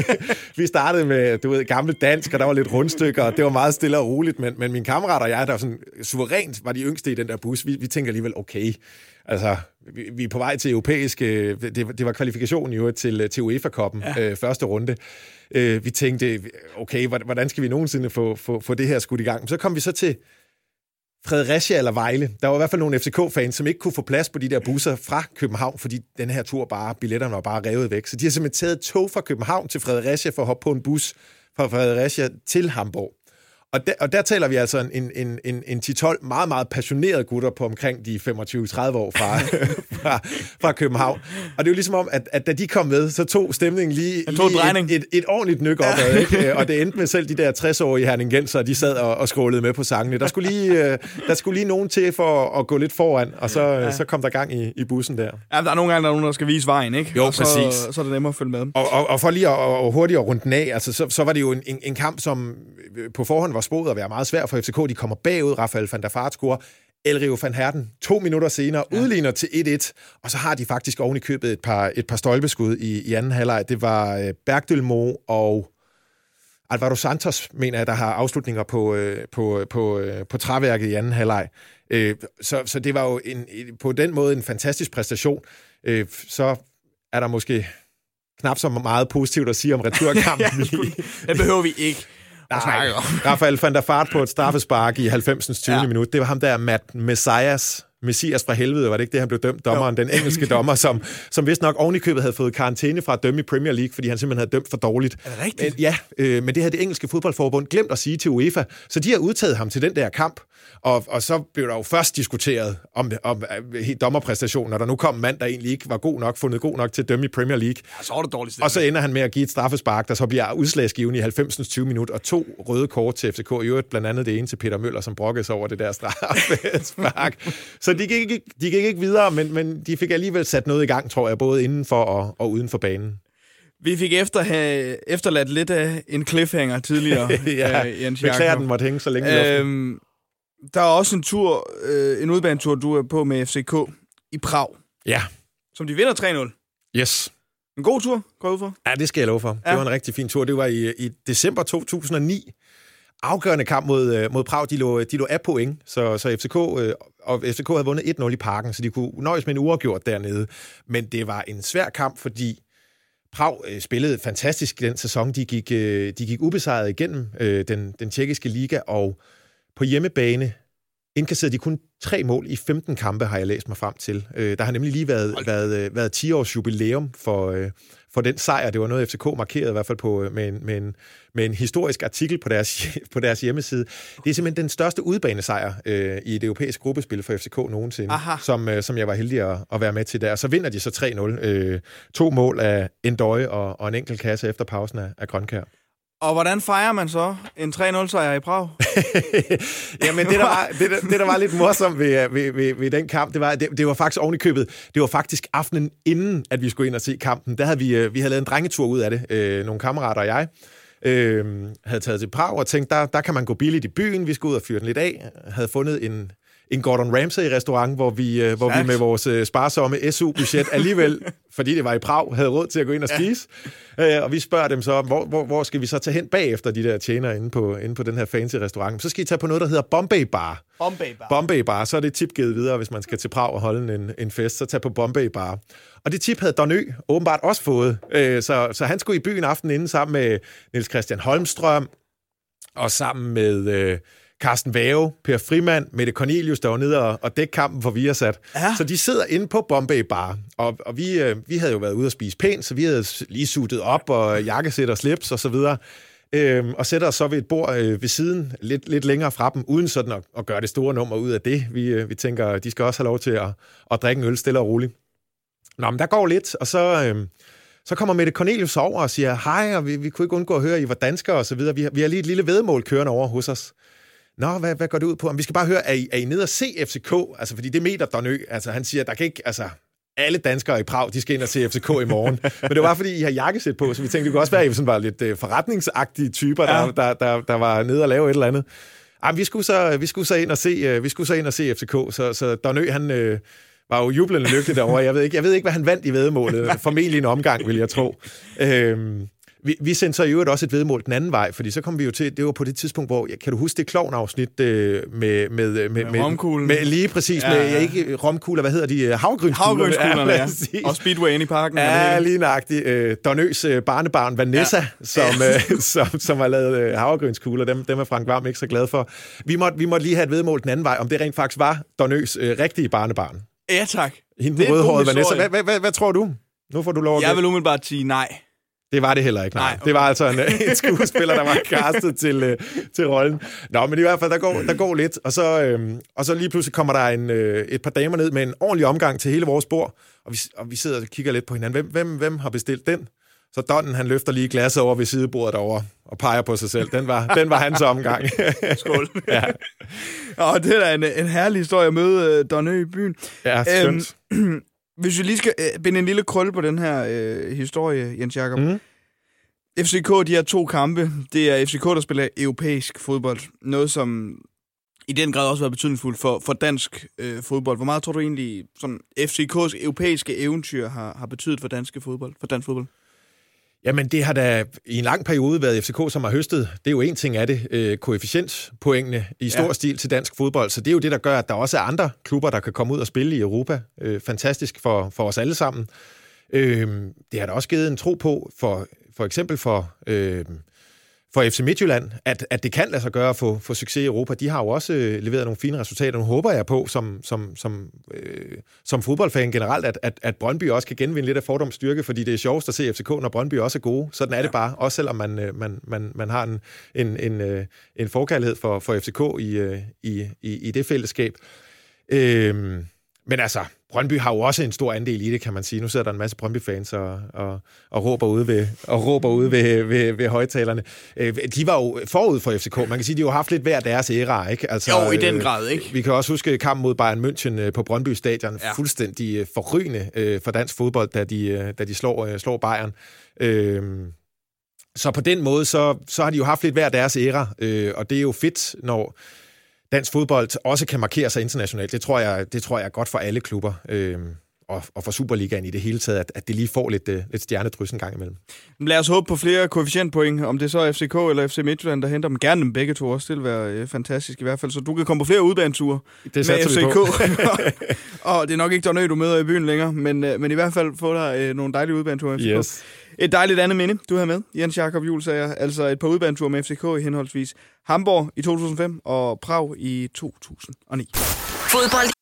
vi startede med, du ved, gamle dansk, og der var lidt rundstykker, og det var meget stille og roligt, men, men mine kammerater og jeg, der var sådan suverænt, var de yngste i den der bus. Vi, vi tænker alligevel, okay, altså, vi, vi er på vej til europæisk, øh, det, det var kvalifikationen jo til, til UEFA-koppen, ja. øh, første runde. Øh, vi tænkte, okay, hvordan skal vi nogensinde få, få, få det her skudt i gang? Så kom vi så til Fredericia eller Vejle. Der var i hvert fald nogle FCK-fans, som ikke kunne få plads på de der busser fra København, fordi den her tur bare, billetterne var bare revet væk. Så de har simpelthen taget tog fra København til Fredericia for at hoppe på en bus fra Fredericia til Hamburg. Og der, og der taler vi altså en, en, en, en 10-12 meget, meget passionerede gutter på omkring de 25-30 år fra, fra, fra København. Og det er jo ligesom om, at, at da de kom med, så tog stemningen lige, tog lige et, et, et ordentligt nyk opad. Ikke? Og det endte med selv de der 60-årige herningenser, de sad og, og skrålede med på sangene. Der skulle lige, øh, der skulle lige nogen til for at gå lidt foran, og så, ja. så kom der gang i, i bussen der. Ja, der er nogle gange, der er nogen, der skal vise vejen, ikke? Jo, og så, præcis. Så er det nemmere at følge med. Og, og, og for lige at og hurtigt at runde den af, altså, så, så var det jo en, en, en kamp, som på forhånd var spået at være meget svær for FCK. De kommer bagud, Rafael van der Fart scorer. El Rio van Herten to minutter senere ja. udligner til 1-1, og så har de faktisk oven i købet et par, et par stolpeskud i, i anden halvleg. Det var øh, Bergdølmo og Alvaro Santos, mener jeg, der har afslutninger på, øh, på, på, øh, på træværket i anden halvleg. Øh, så, så det var jo en, på den måde en fantastisk præstation. Øh, så er der måske knap så meget positivt at sige om returkampen. ja, det behøver vi ikke. Nej, Rafael van der Fart på et straffespark i 90. 20. Ja. minut. Det var ham der, Matt Messias, Messias fra helvede, var det ikke det, han blev dømt? Dommeren, jo. den engelske dommer, som, som vist nok ovenikøbet havde fået karantæne fra at dømme i Premier League, fordi han simpelthen havde dømt for dårligt. Er det rigtigt? Men, ja, øh, men det havde det engelske fodboldforbund glemt at sige til UEFA, så de har udtaget ham til den der kamp. Og, og så blev der jo først diskuteret om, om helt dommerpræstationen, når der nu kom en mand, der egentlig ikke var god nok, fundet god nok til at dømme i Premier League. Ja, så var det dårligt. Og så ender han med at give et straffespark, der så bliver udslagsgivende i 90. 20 minut, og to røde kort til FCK. I øvrigt blandt andet det ene til Peter Møller, som brokkede sig over det der straffespark. så de gik, ikke, de gik ikke videre, men, men de fik alligevel sat noget i gang, tror jeg, både inden for og, og uden for banen. Vi fik efter, have, efterladt lidt af en cliffhanger tidligere. ja, øh, Jens Beklager, den måtte hænge så længe øhm, Der er også en tur, øh, en udbanetur, du er på med FCK i Prag. Ja. Som de vinder 3-0. Yes. En god tur, går ud for? Ja, det skal jeg love for. Ja. Det var en rigtig fin tur. Det var i, i december 2009. Afgørende kamp mod, mod Prag. De lå, de lå af point, så, så FCK, øh, og FCK havde vundet 1-0 i parken, så de kunne nøjes med en uafgjort dernede. Men det var en svær kamp, fordi Prag øh, spillede fantastisk den sæson. De gik, øh, de gik ubesejret igennem øh, den, den tjekkiske liga, og på hjemmebane indkasserede de kun tre mål i 15 kampe, har jeg læst mig frem til. Øh, der har nemlig lige været, været, været 10 års jubilæum for, øh, for den sejr. Det var noget, FCK markerede i hvert fald på, med, en, med, en, med en historisk artikel på deres, på deres hjemmeside. Det er simpelthen den største udbanesejr øh, i et europæisk gruppespil for FCK nogensinde, som, øh, som jeg var heldig at, at være med til der. Så vinder de så 3-0. Øh, to mål af Endøje og, og en enkelt kasse efter pausen af, af Grønkær. Og hvordan fejrer man så en 3-0-sejr i Prag? Jamen, det der, var, det, der, det, der var lidt morsomt ved, øh, ved, ved, ved den kamp, det var, det, det var faktisk ovenikøbet, det var faktisk aftenen inden, at vi skulle ind og se kampen. Der havde vi, øh, vi havde lavet en drengetur ud af det, øh, nogle kammerater og jeg. Øh, havde taget til Prag og tænkt, der, der kan man gå billigt i byen, vi skulle ud og fyre den lidt af. Havde fundet en, en Gordon Ramsay-restaurant, hvor vi, øh, hvor vi med vores øh, sparsomme SU-budget alligevel, fordi det var i Prag, havde råd til at gå ind og spise. Ja. Øh, og vi spørger dem så, hvor, hvor, hvor skal vi så tage hen bagefter de der tjener inde på, inde på den her fancy restaurant? Så skal I tage på noget, der hedder Bombay Bar. Bombay Bar. Bombay Bar, så er det tip givet videre, hvis man skal til Prag og holde en, en fest, så tag på Bombay Bar. Og det tip havde Don Ø åbenbart også fået, øh, så, så han skulle i byen aftenen inden sammen med Niels Christian Holmstrøm, og sammen med... Øh, Carsten Vave, Per Frimand, Mette Cornelius, der var nede og, og dække kampen for Viasat. Ja. Så de sidder inde på Bombay Bar, og, og vi, øh, vi havde jo været ude at spise pænt, så vi havde lige suttet op og jakkesæt og slips og så videre. Øhm, og sætter os så ved et bord øh, ved siden, lidt, lidt længere fra dem, uden sådan at, at gøre det store nummer ud af det. Vi, øh, vi tænker, de skal også have lov til at, at drikke en øl stille og roligt. Nå, men der går lidt, og så... Øh, så kommer Mette Cornelius over og siger, hej, og vi, vi kunne ikke undgå at høre, at I var danskere og så videre. Vi har, vi har lige et lille vedmål kørende over hos os. Nå, hvad, hvad går det ud på? Vi skal bare høre, er I, er I nede og se FCK? Altså, fordi det meter Donø. Altså, han siger, der kan ikke, altså, alle danskere i Prag, de skal ind og se FCK i morgen. Men det var fordi, I har jakkesæt på, så vi tænkte, det kunne også være, at I sådan var lidt uh, forretningsagtige typer, der, ja. der, der, der, der var nede og lave et eller andet. Ej, vi skulle så, vi skulle så ind og se, uh, vi skulle så ind og se FCK, så, så Donø, han... Uh, var jo jublende lykkelig derovre. Jeg ved ikke, jeg ved ikke hvad han vandt i vedmålet. Formentlig en omgang, vil jeg tro. Øhm, vi, vi sendte så i øvrigt også et vedmål den anden vej, fordi så kom vi jo til, det var på det tidspunkt, hvor, kan du huske det klovn-afsnit øh, med, med, med, med, med, romkuglen. med, lige præcis, ja, ja. med, ikke romkugler, hvad hedder de, havgrønskuglerne. Havgrønskuglerne, ja. ja. Og Speedway inde i parken. Ja, lige nøjagtigt. Øh, Donøs øh, barnebarn Vanessa, ja. som, øh, som, som har lavet øh, havgrønskugler, dem, dem er Frank Varm ikke så glad for. Vi måtte, vi måtte lige have et vedmål den anden vej, om det rent faktisk var Donøs øh, rigtige barnebarn. Ja, tak. Hende rødhårede Vanessa. Hvad, hvad, hvad, hvad tror du? Nu får du lov at Jeg vil umiddelbart sige nej. Det var det heller ikke, nej. okay. Det var altså en, en skuespiller, der var castet til, øh, til rollen. Nå, men i hvert fald, der går, der går lidt, og så, øh, og så lige pludselig kommer der en, øh, et par damer ned med en ordentlig omgang til hele vores bord, og vi, og vi sidder og kigger lidt på hinanden. Hvem, hvem, hvem har bestilt den? Så Donnen, han løfter lige glasset over ved sidebordet derovre og peger på sig selv. Den var, den var hans omgang. Skål. ja. Og det er da en, en herlig historie at møde uh, Donne i byen. Ja, skønt. Øhm, hvis vi lige skal uh, binde en lille krølle på den her uh, historie, Jens Jakob. Mm. FCK, de har to kampe. Det er FCK, der spiller europæisk fodbold. Noget, som i den grad også har været betydningsfuldt for, for dansk øh, fodbold. Hvor meget tror du egentlig, sådan FCK's europæiske eventyr har, har betydet for danske fodbold, for dansk fodbold? Jamen, det har da i en lang periode været FCK, som har høstet, det er jo en ting af det, øh, koefficientpoengene i stor ja. stil til dansk fodbold. Så det er jo det, der gør, at der også er andre klubber, der kan komme ud og spille i Europa. Øh, fantastisk for, for os alle sammen. Øh, det har da også givet en tro på for for eksempel for, øh, for FC Midtjylland, at, at det kan lade sig gøre at få, få succes i Europa. De har jo også øh, leveret nogle fine resultater. Nu håber jeg på, som, som, som, øh, som fodboldfan generelt, at, at, at Brøndby også kan genvinde lidt af fordomsstyrke, fordi det er sjovest at se FCK, når Brøndby også er gode. Sådan er ja. det bare, også selvom man, øh, man, man, man har en, en, en, øh, en forkærlighed for, for FCK i, øh, i, i, i det fællesskab. Øh, men altså, Brøndby har jo også en stor andel i det, kan man sige. Nu sidder der en masse Brøndby-fans og, og, og råber ude ved, og råber ude ved, ved, ved højtalerne. Øh, de var jo forud for FCK. Man kan sige, de har jo haft lidt hver deres æra, ikke? Altså, jo, i den øh, grad, ikke? Vi kan også huske kampen mod Bayern München øh, på Brøndby Stadion. Ja. Fuldstændig forrygende for dansk fodbold, da de, da de slår, slår Bayern. Så på den måde, så, så har de jo haft lidt hver deres æra, og det er jo fedt, når dansk fodbold også kan markere sig internationalt. Det tror jeg, det tror jeg er godt for alle klubber. Øh, og, og for Superligaen i det hele taget, at, at det lige får lidt, uh, lidt stjernedrys en gang imellem. Lad os håbe på flere koefficientpoint, om det så er FCK eller FC Midtjylland, der henter dem gerne dem begge to også. Det vil være uh, fantastisk i hvert fald, så du kan komme på flere udbaneture det med FCK. og det er nok ikke der du møder i byen længere, men, uh, men i hvert fald få dig uh, nogle dejlige udbaneture med FCK. Yes. Et dejligt andet minde, du har med, Jens Jakob Juhl, sagde altså et par udbaneture med FCK i henholdsvis Hamburg i 2005 og Prag i 2009. Fodbold.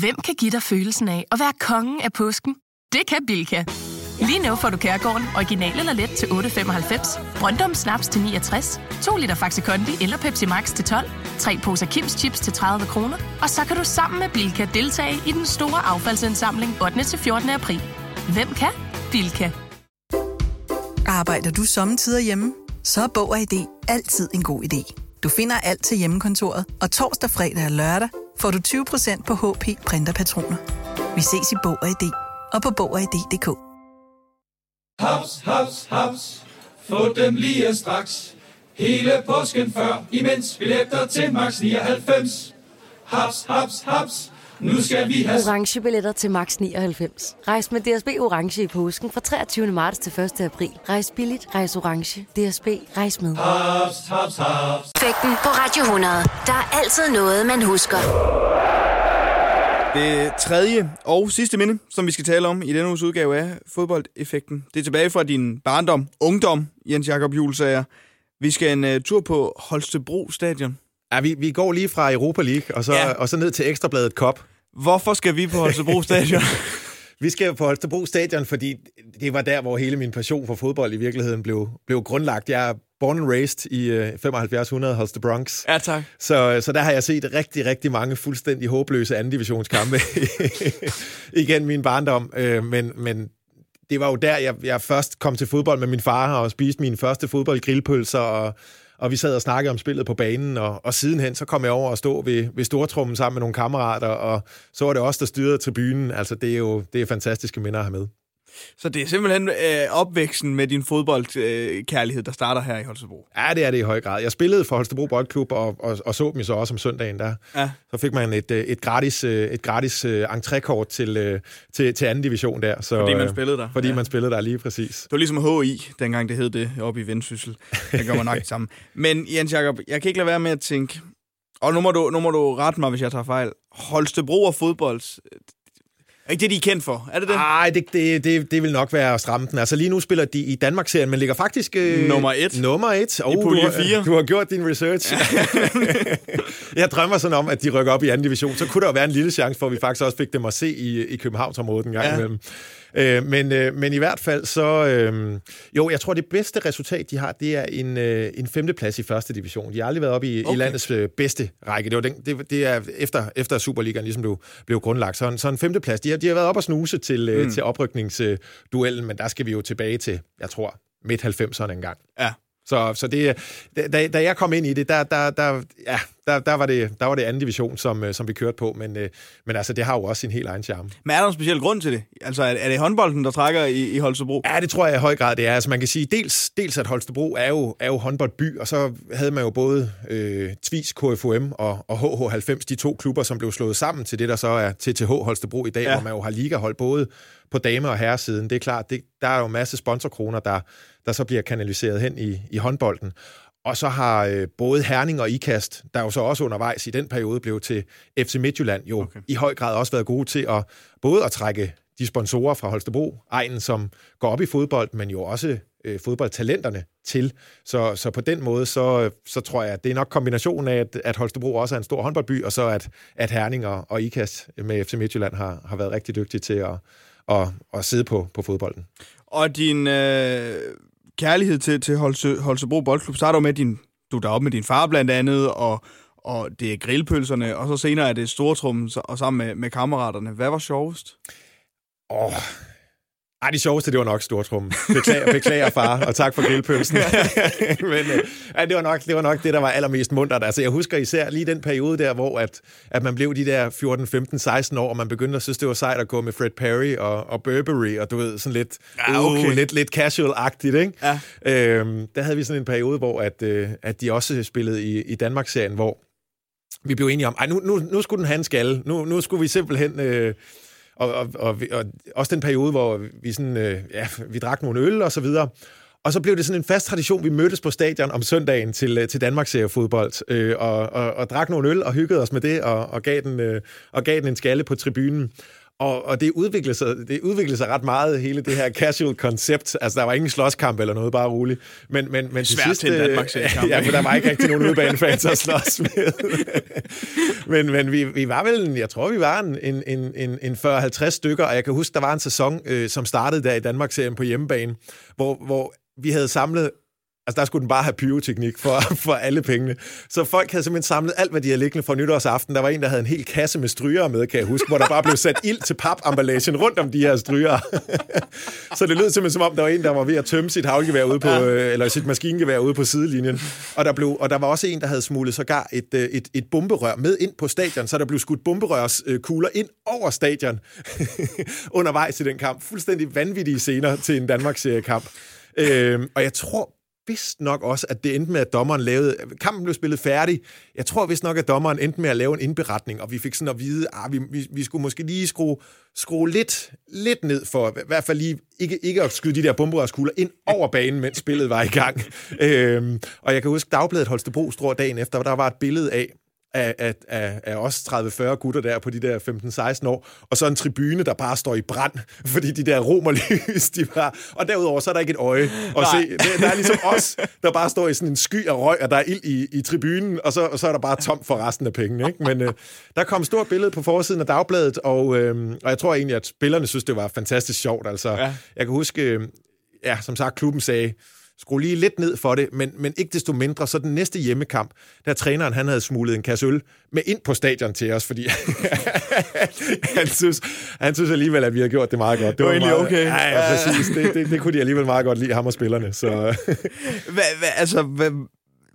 Hvem kan give dig følelsen af at være kongen af påsken? Det kan Bilka! Lige nu får du Kærgården original eller let til 8.95, Brøndum Snaps til 69, 2 liter Faxi Kondi eller Pepsi Max til 12, 3 poser Kims Chips til 30 kroner, og så kan du sammen med Bilka deltage i den store affaldsindsamling 8. til 14. april. Hvem kan? Bilka. Arbejder du sommetider hjemme? Så er Bog og ID altid en god idé. Du finder alt til hjemmekontoret, og torsdag, fredag og lørdag får du 20% på HP printerpatroner. Vi ses i Bog og ID og på Bog og ID.dk. Haps, haps, haps. Få dem lige straks. Hele påsken før, imens billetter til max 99. Haps, haps, haps nu skal vi have... Orange billetter til max 99. Rejs med DSB Orange i påsken fra 23. marts til 1. april. Rejs billigt, rejs orange. DSB, rejs med. Hops, hops, hops. Fægten på Radio 100. Der er altid noget, man husker. Det tredje og sidste minde, som vi skal tale om i denne uges udgave af Fodboldeffekten. Det er tilbage fra din barndom, ungdom, Jens Jakob Juhl sagde. Vi skal en uh, tur på Holstebro Stadion. Ja, vi, vi går lige fra Europa League, og så, ja. og så ned til Ekstrabladet Cup. Hvorfor skal vi på Holstebro Stadion? vi skal på Holstebro Stadion, fordi det var der, hvor hele min passion for fodbold i virkeligheden blev, blev grundlagt. Jeg born and raised i øh, 7500 Holster Bronx. Ja, tak. Så, så der har jeg set rigtig, rigtig mange fuldstændig håbløse anden divisionskampe igen min barndom. Øh, men, men det var jo der, jeg, jeg først kom til fodbold med min far og spiste mine første fodboldgrillpølser, og, og vi sad og snakkede om spillet på banen, og, og sidenhen så kom jeg over og stå ved, ved Stortrummen sammen med nogle kammerater, og så var det os, der styrede tribunen. Altså, det er jo det er fantastiske minder at have med. Så det er simpelthen øh, opvæksten med din fodboldkærlighed, øh, der starter her i Holstebro? Ja, det er det i høj grad. Jeg spillede for Holstebro Boldklub, og, og, og så dem så også om søndagen der. Ja. Så fik man et, øh, et gratis, øh, et gratis entrékort til, til, til anden division der. Så, fordi man spillede der? Fordi ja. man spillede der, lige præcis. Det var ligesom HI, dengang det hed det, oppe i Vendsyssel. Det gør man nok sammen. Men Jens Jacob, jeg kan ikke lade være med at tænke, og nu må du, nu må du rette mig, hvis jeg tager fejl. Holstebro og fodbold, ikke det, de er kendt for? Er det det? Nej, det, det, det, det vil nok være at stramme den. Altså lige nu spiller de i Danmark-serien, men ligger faktisk... Øh, nummer et. Nummer et. Oh, I pulje 4. Du, du har gjort din research. jeg drømmer sådan om, at de rykker op i anden division. Så kunne der jo være en lille chance for, at vi faktisk også fik dem at se i, i Københavnsområdet en gang ja. imellem. Øh, men, øh, men i hvert fald så... Øh, jo, jeg tror, det bedste resultat, de har, det er en, øh, en femteplads i første division. De har aldrig været oppe i, okay. i landets øh, bedste række. Det, var den, det, det er efter, efter Superligaen ligesom blev, blev grundlagt. Så en, så en femteplads. De har, de har været op og snuse til, øh, mm. til oprykningsduellen, men der skal vi jo tilbage til, jeg tror, midt 90'erne engang. Ja. Så, så det, da, da jeg kom ind i det, der, der, der, ja, der, der, var, det, der var det anden division, som, øh, som vi kørte på, men, øh, men altså, det har jo også sin helt egen charme. Men er der en speciel grund til det? Altså, er, er det håndbolden, der trækker i, i Holstebro? Ja, det tror jeg i høj grad, det er. Altså, man kan sige, dels, dels at Holstebro er jo, er jo håndboldby, og så havde man jo både øh, Tvis, KFUM og, og HH90, de to klubber, som blev slået sammen til det, der så er TTH Holstebro i dag, ja. hvor man jo har ligahold både på dame- og herresiden. Det er klart, det, der er jo en masse sponsorkroner, der, der så bliver kanaliseret hen i, i håndbolden. Og så har øh, både Herning og Ikast, der jo så også undervejs i den periode blev til FC Midtjylland, jo okay. i høj grad også været gode til at både at trække de sponsorer fra Holstebro, egen som går op i fodbold, men jo også øh, fodboldtalenterne til. Så, så på den måde, så, så tror jeg, at det er nok kombinationen af, at, at Holstebro også er en stor håndboldby, og så at, at Herning og, og Ikast med FC Midtjylland har, har været rigtig dygtige til at, at, at sidde på, på fodbolden. Og din øh, kærlighed til, til Holse, Holstebro Boldklub starter med din, du er deroppe med din far blandt andet, og, og det er grillpølserne, og så senere er det stortrummen og sammen med, med kammeraterne. Hvad var sjovest? Åh, oh, ej, det sjoveste, det var nok stortrummen. Beklager, beklager far, og tak for grillpølsen. Men øh, ja, det, var nok, det var nok det, der var allermest muntert. Altså, jeg husker især lige den periode der, hvor at, at man blev de der 14, 15, 16 år, og man begyndte at synes, det var sejt at gå med Fred Perry og, og Burberry, og du ved, sådan lidt, ja, okay. uh, lidt, lidt casual-agtigt, ikke? Ja. Øhm, der havde vi sådan en periode, hvor at, øh, at de også spillede i, i Danmark-serien, hvor vi blev enige om, ej, nu, nu, nu skulle den have en skalle. Nu, nu skulle vi simpelthen... Øh, og, og, og, og også den periode, hvor vi, sådan, øh, ja, vi drak nogle øl og så videre. Og så blev det sådan en fast tradition, vi mødtes på stadion om søndagen til, øh, til Danmarks fodbold øh, og, og, og drak nogle øl og hyggede os med det, og, og, gav den, øh, og gav den en skalle på tribunen. Og, og det, udviklede sig, det udviklede sig ret meget, hele det her casual koncept. Altså, der var ingen slåskamp eller noget, bare roligt. Men, men, men Svært til sidste, til Danmark, ja, for der var ikke rigtig nogen udbanefans at slås med. men men vi, vi var vel, jeg tror, vi var en, en, en, en 40-50 stykker, og jeg kan huske, der var en sæson, øh, som startede der i Danmark-serien på hjemmebane, hvor, hvor vi havde samlet Altså, der skulle den bare have pyroteknik for, for alle pengene. Så folk havde simpelthen samlet alt, hvad de havde liggende for nytårsaften. Der var en, der havde en hel kasse med stryger med, kan jeg huske, hvor der bare blev sat ild til papemballagen rundt om de her stryger. så det lød simpelthen som om, der var en, der var ved at tømme sit havlgevær ude på, øh, eller sit maskingevær ude på sidelinjen. Og der, blev, og der var også en, der havde smuglet sågar et, øh, et, et bomberør med ind på stadion, så der blev skudt bomberørskugler ind over stadion undervejs i den kamp. Fuldstændig vanvittige scener til en Danmarks-kamp. Øhm, og jeg tror vist nok også, at det endte med, at dommeren lavede... Kampen blev spillet færdig. Jeg tror vist nok, at dommeren endte med at lave en indberetning, og vi fik sådan at vide, at vi, vi, vi skulle måske lige skrue, skrue lidt, lidt ned for, i hvert fald lige ikke, ikke at skyde de der bomberørskugler ind over banen, mens spillet var i gang. øhm, og jeg kan huske, Dagbladet Holstebro Strå dagen efter, der var et billede af, af, af, af, af os 30-40 gutter der på de der 15-16 år, og så en tribune, der bare står i brand, fordi de der romerlys, de bare... Og derudover, så er der ikke et øje at Nej. se. Der er ligesom os, der bare står i sådan en sky af røg, og der er ild i, i tribunen, og så, og så er der bare tom for resten af pengene. Ikke? Men øh, der kom et stort billede på forsiden af Dagbladet, og, øh, og jeg tror egentlig, at spillerne synes, det var fantastisk sjovt. Altså, ja. Jeg kan huske, øh, ja, som sagt, klubben sagde, skrue lige lidt ned for det, men, men ikke desto mindre, så den næste hjemmekamp, der træneren, han havde smuglet en kasse øl med ind på stadion til os, fordi han, synes, han synes alligevel, at vi har gjort det meget godt. Det var, det var egentlig meget, okay. Ja, ja, præcis. Det, det, det kunne de alligevel meget godt lide, ham og spillerne. Så. Hva, hva, altså, hva,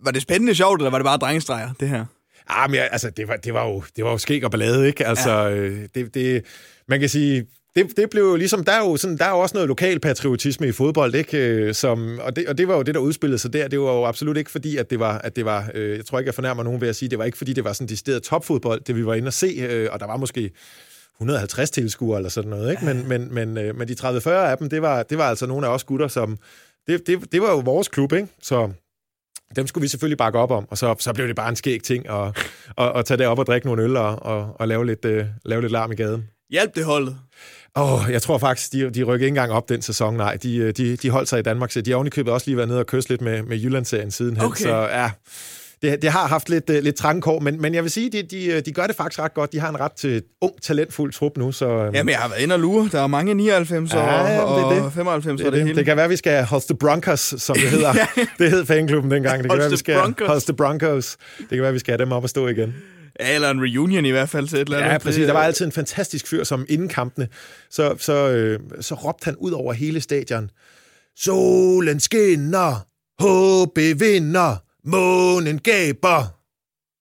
var det spændende sjovt, eller var det bare drengestreger, det her? Ah, men altså, det var, det, var jo, det var jo skæg og ballade, ikke? Altså, ja. øh, det, det, man kan sige, det, det blev jo ligesom, der er jo, sådan, der er jo også noget lokal patriotisme i fodbold, ikke? Øh, som, og, det, og det var jo det, der udspillede sig der. Det var jo absolut ikke fordi, at det var, at det var øh, jeg tror ikke, jeg fornærmer nogen ved at sige, det var ikke fordi, det var sådan decideret topfodbold, det vi var inde og se, øh, og der var måske 150 tilskuere eller sådan noget, ikke? Men, men, men, øh, men de 30-40 af dem, det var, det var altså nogle af os gutter, som, det, det, det var jo vores klub, ikke? Så dem skulle vi selvfølgelig bakke op om, og så, så blev det bare en skæg ting at, at, at tage det op og drikke nogle øl og, og, og lave, lidt, uh, lave lidt larm i gaden. Hjælp det holdet? Åh, oh, jeg tror faktisk, de, de rykkede ikke engang op den sæson, nej. De, de, de holdt sig i Danmark, så de har ovenikøbet også lige været nede og kysse lidt med, med Jyllandsserien sidenhen. Okay. Så ja, det, det har haft lidt, uh, lidt trange kår, men, men jeg vil sige, de, de, de gør det faktisk ret godt. De har en ret til ung, talentfuld trup nu. Så, um... Jamen, jeg har været inde og lure. Der er mange 99 ja, og, det, det. 95 det, det, det, hele. det kan være, vi skal Holste Broncos, som det hedder. det hed fanklubben dengang. Det kan være, vi skal. Holste Broncos. Det kan være, vi skal have dem op og stå igen. Ja, eller en reunion i hvert fald til et eller andet. Ja, præcis. Der var altid en fantastisk fyr, som inden kampene, så, så, øh, så råbte han ud over hele stadion. Solen skinner, håbet vinder, månen gaber.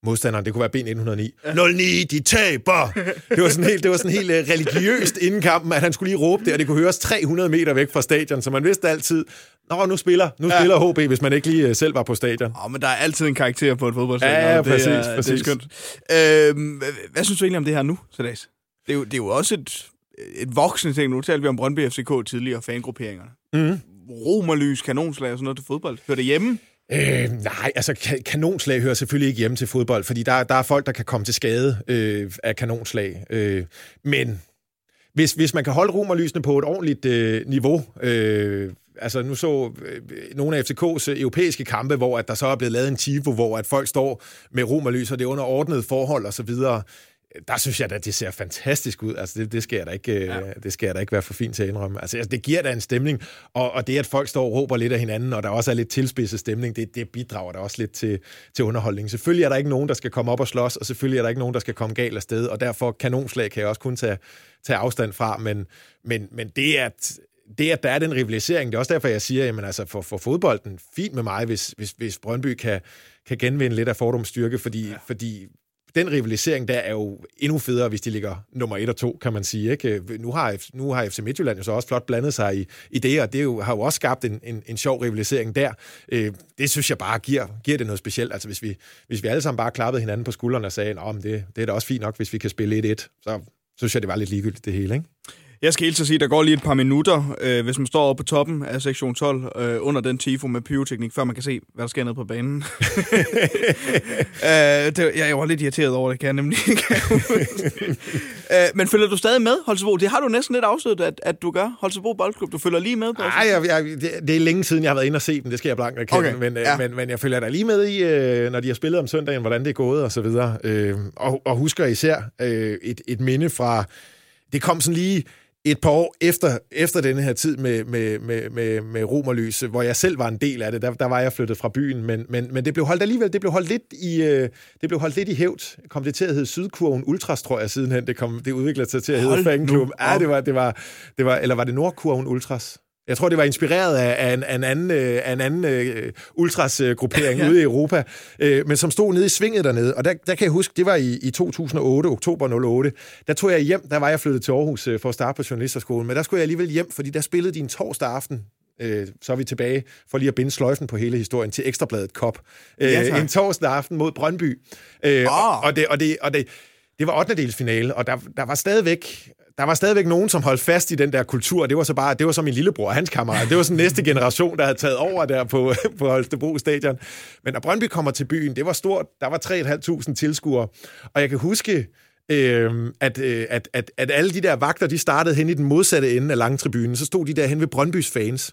Modstanderen, det kunne være B1909. 09, de taber! Det var sådan helt, det var sådan helt uh, religiøst inden kampen, at han skulle lige råbe det, og det kunne høres 300 meter væk fra stadion, så man vidste altid, Nå, nu spiller, nu ja. spiller HB, hvis man ikke lige uh, selv var på stadion. Åh, men der er altid en karakter på et fodboldstadion. Ja, ja, og det præcis, er, præcis. Det er skønt. Øh, hvad, hvad synes du egentlig om det her nu, Sadas? Det er jo, det er jo også et, et voksende ting. Nu talte vi om Brøndby FCK tidligere, fangrupperingerne. Mm. Romerlys, kanonslag og sådan noget til fodbold. Hører det hjemme? Øh, nej, altså ka- kanonslag hører selvfølgelig ikke hjemme til fodbold, fordi der, der er folk, der kan komme til skade øh, af kanonslag. Øh, men hvis, hvis man kan holde romerlysene på et ordentligt øh, niveau, øh, altså nu så øh, nogle af FCK's europæiske kampe, hvor at der så er blevet lavet en tifo, hvor at folk står med romerlys, og det er under ordnet forhold og så videre. Der synes jeg da, det ser fantastisk ud. Altså, det, det, skal jeg da ikke, ja. det skal jeg da ikke være for fint til at indrømme. Altså, det giver da en stemning, og, og det, at folk står og råber lidt af hinanden, og der også er lidt tilspidset stemning, det, det bidrager da også lidt til, til underholdning. Selvfølgelig er der ikke nogen, der skal komme op og slås, og selvfølgelig er der ikke nogen, der skal komme galt af sted, og derfor kanonslag kan jeg også kun tage, tage afstand fra, men, men, men det, at, det, at der er den rivalisering, det er også derfor, jeg siger, jamen altså for, for fodbolden, fint med mig, hvis, hvis, hvis Brøndby kan, kan genvinde lidt af fordomsstyrke, fordi, ja. fordi den rivalisering der er jo endnu federe, hvis de ligger nummer et og to, kan man sige. Ikke? Nu, har, nu har FC Midtjylland jo så også flot blandet sig i, i det, og det jo, har jo også skabt en, en, en sjov rivalisering der. Øh, det synes jeg bare giver, giver det noget specielt. Altså hvis vi, hvis vi alle sammen bare klappede hinanden på skuldrene og sagde, at det, det er da også fint nok, hvis vi kan spille 1-1, så synes jeg, det var lidt ligegyldigt det hele. Ikke? Jeg skal helt så sige, at der går lige et par minutter, øh, hvis man står oppe på toppen af sektion 12, øh, under den tifo med pyroteknik, før man kan se, hvad der sker nede på banen. øh, det, jeg var lidt irriteret over det, kan jeg nemlig ikke. øh, men følger du stadig med, Holstebro? Det har du næsten lidt afsløret, at, at du gør. Holstebro Boldklub, du følger lige med på Nej, jeg, jeg, det, det er længe siden, jeg har været inde og se dem, det skal jeg blankt erkende. Okay, Men, ja. ja. men, men jeg følger da lige med i, øh, når de har spillet om søndagen, hvordan det er gået og så videre. Øh, og, og husker især øh, et, et minde fra... Det kom sådan lige et par år efter, efter denne her tid med, med, med, med, med Romerlys, hvor jeg selv var en del af det, der, der var jeg flyttet fra byen, men, men, men det blev holdt alligevel, det blev holdt lidt i, øh, det blev holdt lidt i hævd. Kom det til at hedde Sydkurven Ultras, tror jeg, sidenhen. Det, kom, det udviklede sig til at hedde Fanklub. Ja, det var, det var, det var, eller var det Nordkurven Ultras? Jeg tror, det var inspireret af, af, en, af en anden, øh, af en anden uh, ultras-gruppering ja. ude i Europa, uh, men som stod nede i svinget dernede. Og der, der kan jeg huske, det var i, i 2008, oktober 08. Der tog jeg hjem, der var jeg flyttet til Aarhus uh, for at starte på journalisterskolen, men der skulle jeg alligevel hjem, fordi der spillede de en torsdag aften øh, så er vi tilbage for lige at binde sløjfen på hele historien til Ekstrabladet Kop. Øh, Ja, tak. en torsdag aften mod Brøndby. Øh, Ah. og, og, det, og, det, og det, det var 8. finale, og der, der var stadigvæk der var stadigvæk nogen, som holdt fast i den der kultur. Det var så bare, det var så min lillebror og hans kammerat. Det var sådan næste generation, der havde taget over der på, på Holstebro Stadion. Men når Brøndby kommer til byen, det var stort. Der var 3.500 tilskuere. Og jeg kan huske, øh, at, øh, at, at, at alle de der vagter, de startede hen i den modsatte ende af langtribunen. Så stod de der hen ved Brøndbys fans.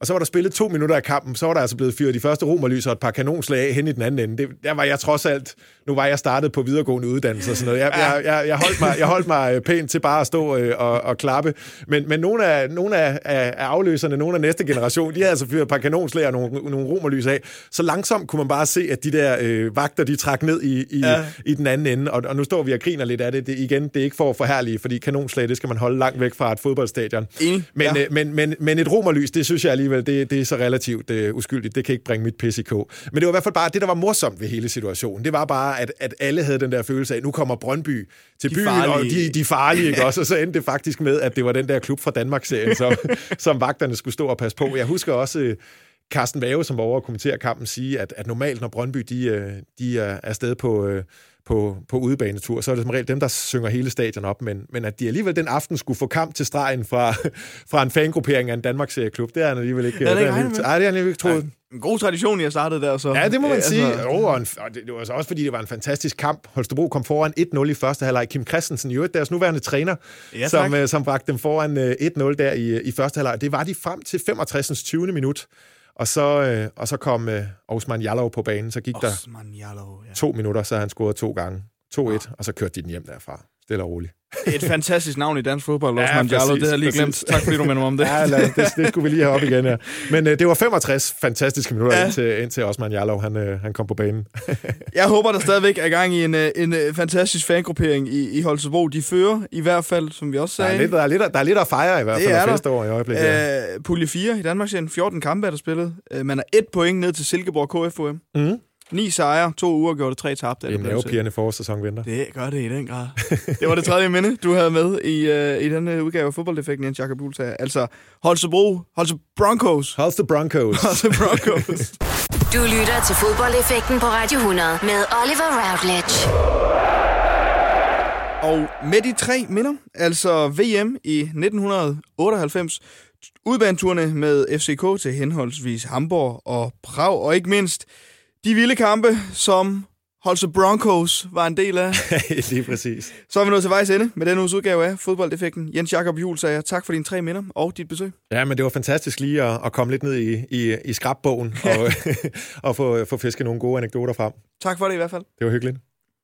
Og så var der spillet to minutter af kampen, så var der altså blevet fyret de første romerlys og et par kanonslag af hen i den anden ende. Det, der var jeg trods alt, nu var jeg startet på videregående uddannelse og sådan noget. Jeg, jeg, jeg, jeg, holdt, mig, jeg holdt mig øh, pænt til bare at stå øh, og, og klappe. Men, men nogle, af, nogle af, af, afløserne, nogle af næste generation, de havde altså fyret et par kanonslag og nogle, nogle romerlys af. Så langsomt kunne man bare se, at de der øh, vagter, de trak ned i, i, ja. i den anden ende. Og, og nu står vi og griner lidt af det. det. Igen, det er ikke for at forhærlige, fordi kanonslag, det skal man holde langt væk fra et fodboldstadion. Enig. Men, Ja. øh, men, men, men et romerlys, det synes jeg alligevel, det, det er så relativt øh, uskyldigt. Det kan ikke bringe mit pis i kog. Men det var i hvert fald bare det, der var morsomt ved hele situationen. Det var bare, at, at alle havde den der følelse af, nu kommer Brøndby til De byen, farlige. og de, de er farlige, ikke også? Og så endte det faktisk med, at det var den der klub fra Danmark-serien, som, som vagterne skulle stå og passe på. Jeg husker også... Øh, Carsten Vave, som var over at kommentere kampen, sige, at, at normalt, når Brøndby de, øh, de er afsted på, øh, på, på udebanetur, så er det som regel dem, der synger hele stadion op, men, men at de alligevel den aften skulle få kamp til stregen fra, fra en fangruppering af en Danmarks-serieklub, det er han alligevel ikke. Det havde det jeg er han ikke- Ej, det er han alligevel ikke troet. En god tradition, I har startet der. Så. Ja, det må man Øh, sige. altså- Oh, og, en, og det, det var så også, fordi det var en fantastisk kamp. Holstebro kom foran 1-0 i første halvleg. Kim Christensen, øvrigt deres nuværende træner, Ja, som, øh, som bragte dem foran øh, 1-0 der i, i første halvleg. Det var de frem til 65. 20. minut. Og så, øh, og så kom øh, Osman Jallow på banen. Så gik der Osman Jallow, ja. to minutter, så han scoret to gange. 2-1, og så kørte de den hjem derfra. Stille og roligt. Et fantastisk navn i dansk fodbold, Ja, Osman Jallow. præcis, Det har jeg lige glemt. Tak fordi du minder mig om det. Ja, lad, det, det skulle vi lige have op igen, ja. Men øh, det var 65 fantastiske minutter, Ja. ja. indtil, indtil Osman Jallow, han, øh, han kom på banen. Jeg håber, der stadigvæk er gang i en, øh, en øh, fantastisk fangruppering i, i Holstebro. De fører i hvert fald, som vi også Der sagde. er, lidt, der, er lidt, der er lidt at fejre i hvert Det fald, er og der. over i øjeblikket. ja. Øh, pulje 4 i Danmark, 14 kampe er der spillet. Øh, man er et point ned til Silkeborg KFUM. Mhm. Ni sejre, to uger gjorde det tre tabte. er En det til. nervepirrende forårssæson venter. Det gør det i den grad. Det var det tredje minde, du havde med i, øh, i denne udgave af fodbolddefekten, Jens Jakob Bultager. Altså Holstebro, Holstebro Broncos. Holstebro Broncos. Holstebro Broncos. Du lytter til fodboldeffekten på Radio 100 med Oliver Routledge. Og med de tre minder, altså VM i 1998, udbaneturene med FCK til henholdsvis Hamburg og Prag, og ikke mindst de vilde kampe, som Holstebro Broncos var en del af. Lige præcis. Så er vi nået til vejs ende med denne uges udgave af Fodbolddefekten. Jens Jakob Juhl sagde tak for dine tre minder og dit besøg. Ja, men det var fantastisk lige at, at komme lidt ned i, i, i skrabbogen og, og få, få fisket nogle gode anekdoter frem. Tak for det i hvert fald. Det var hyggeligt.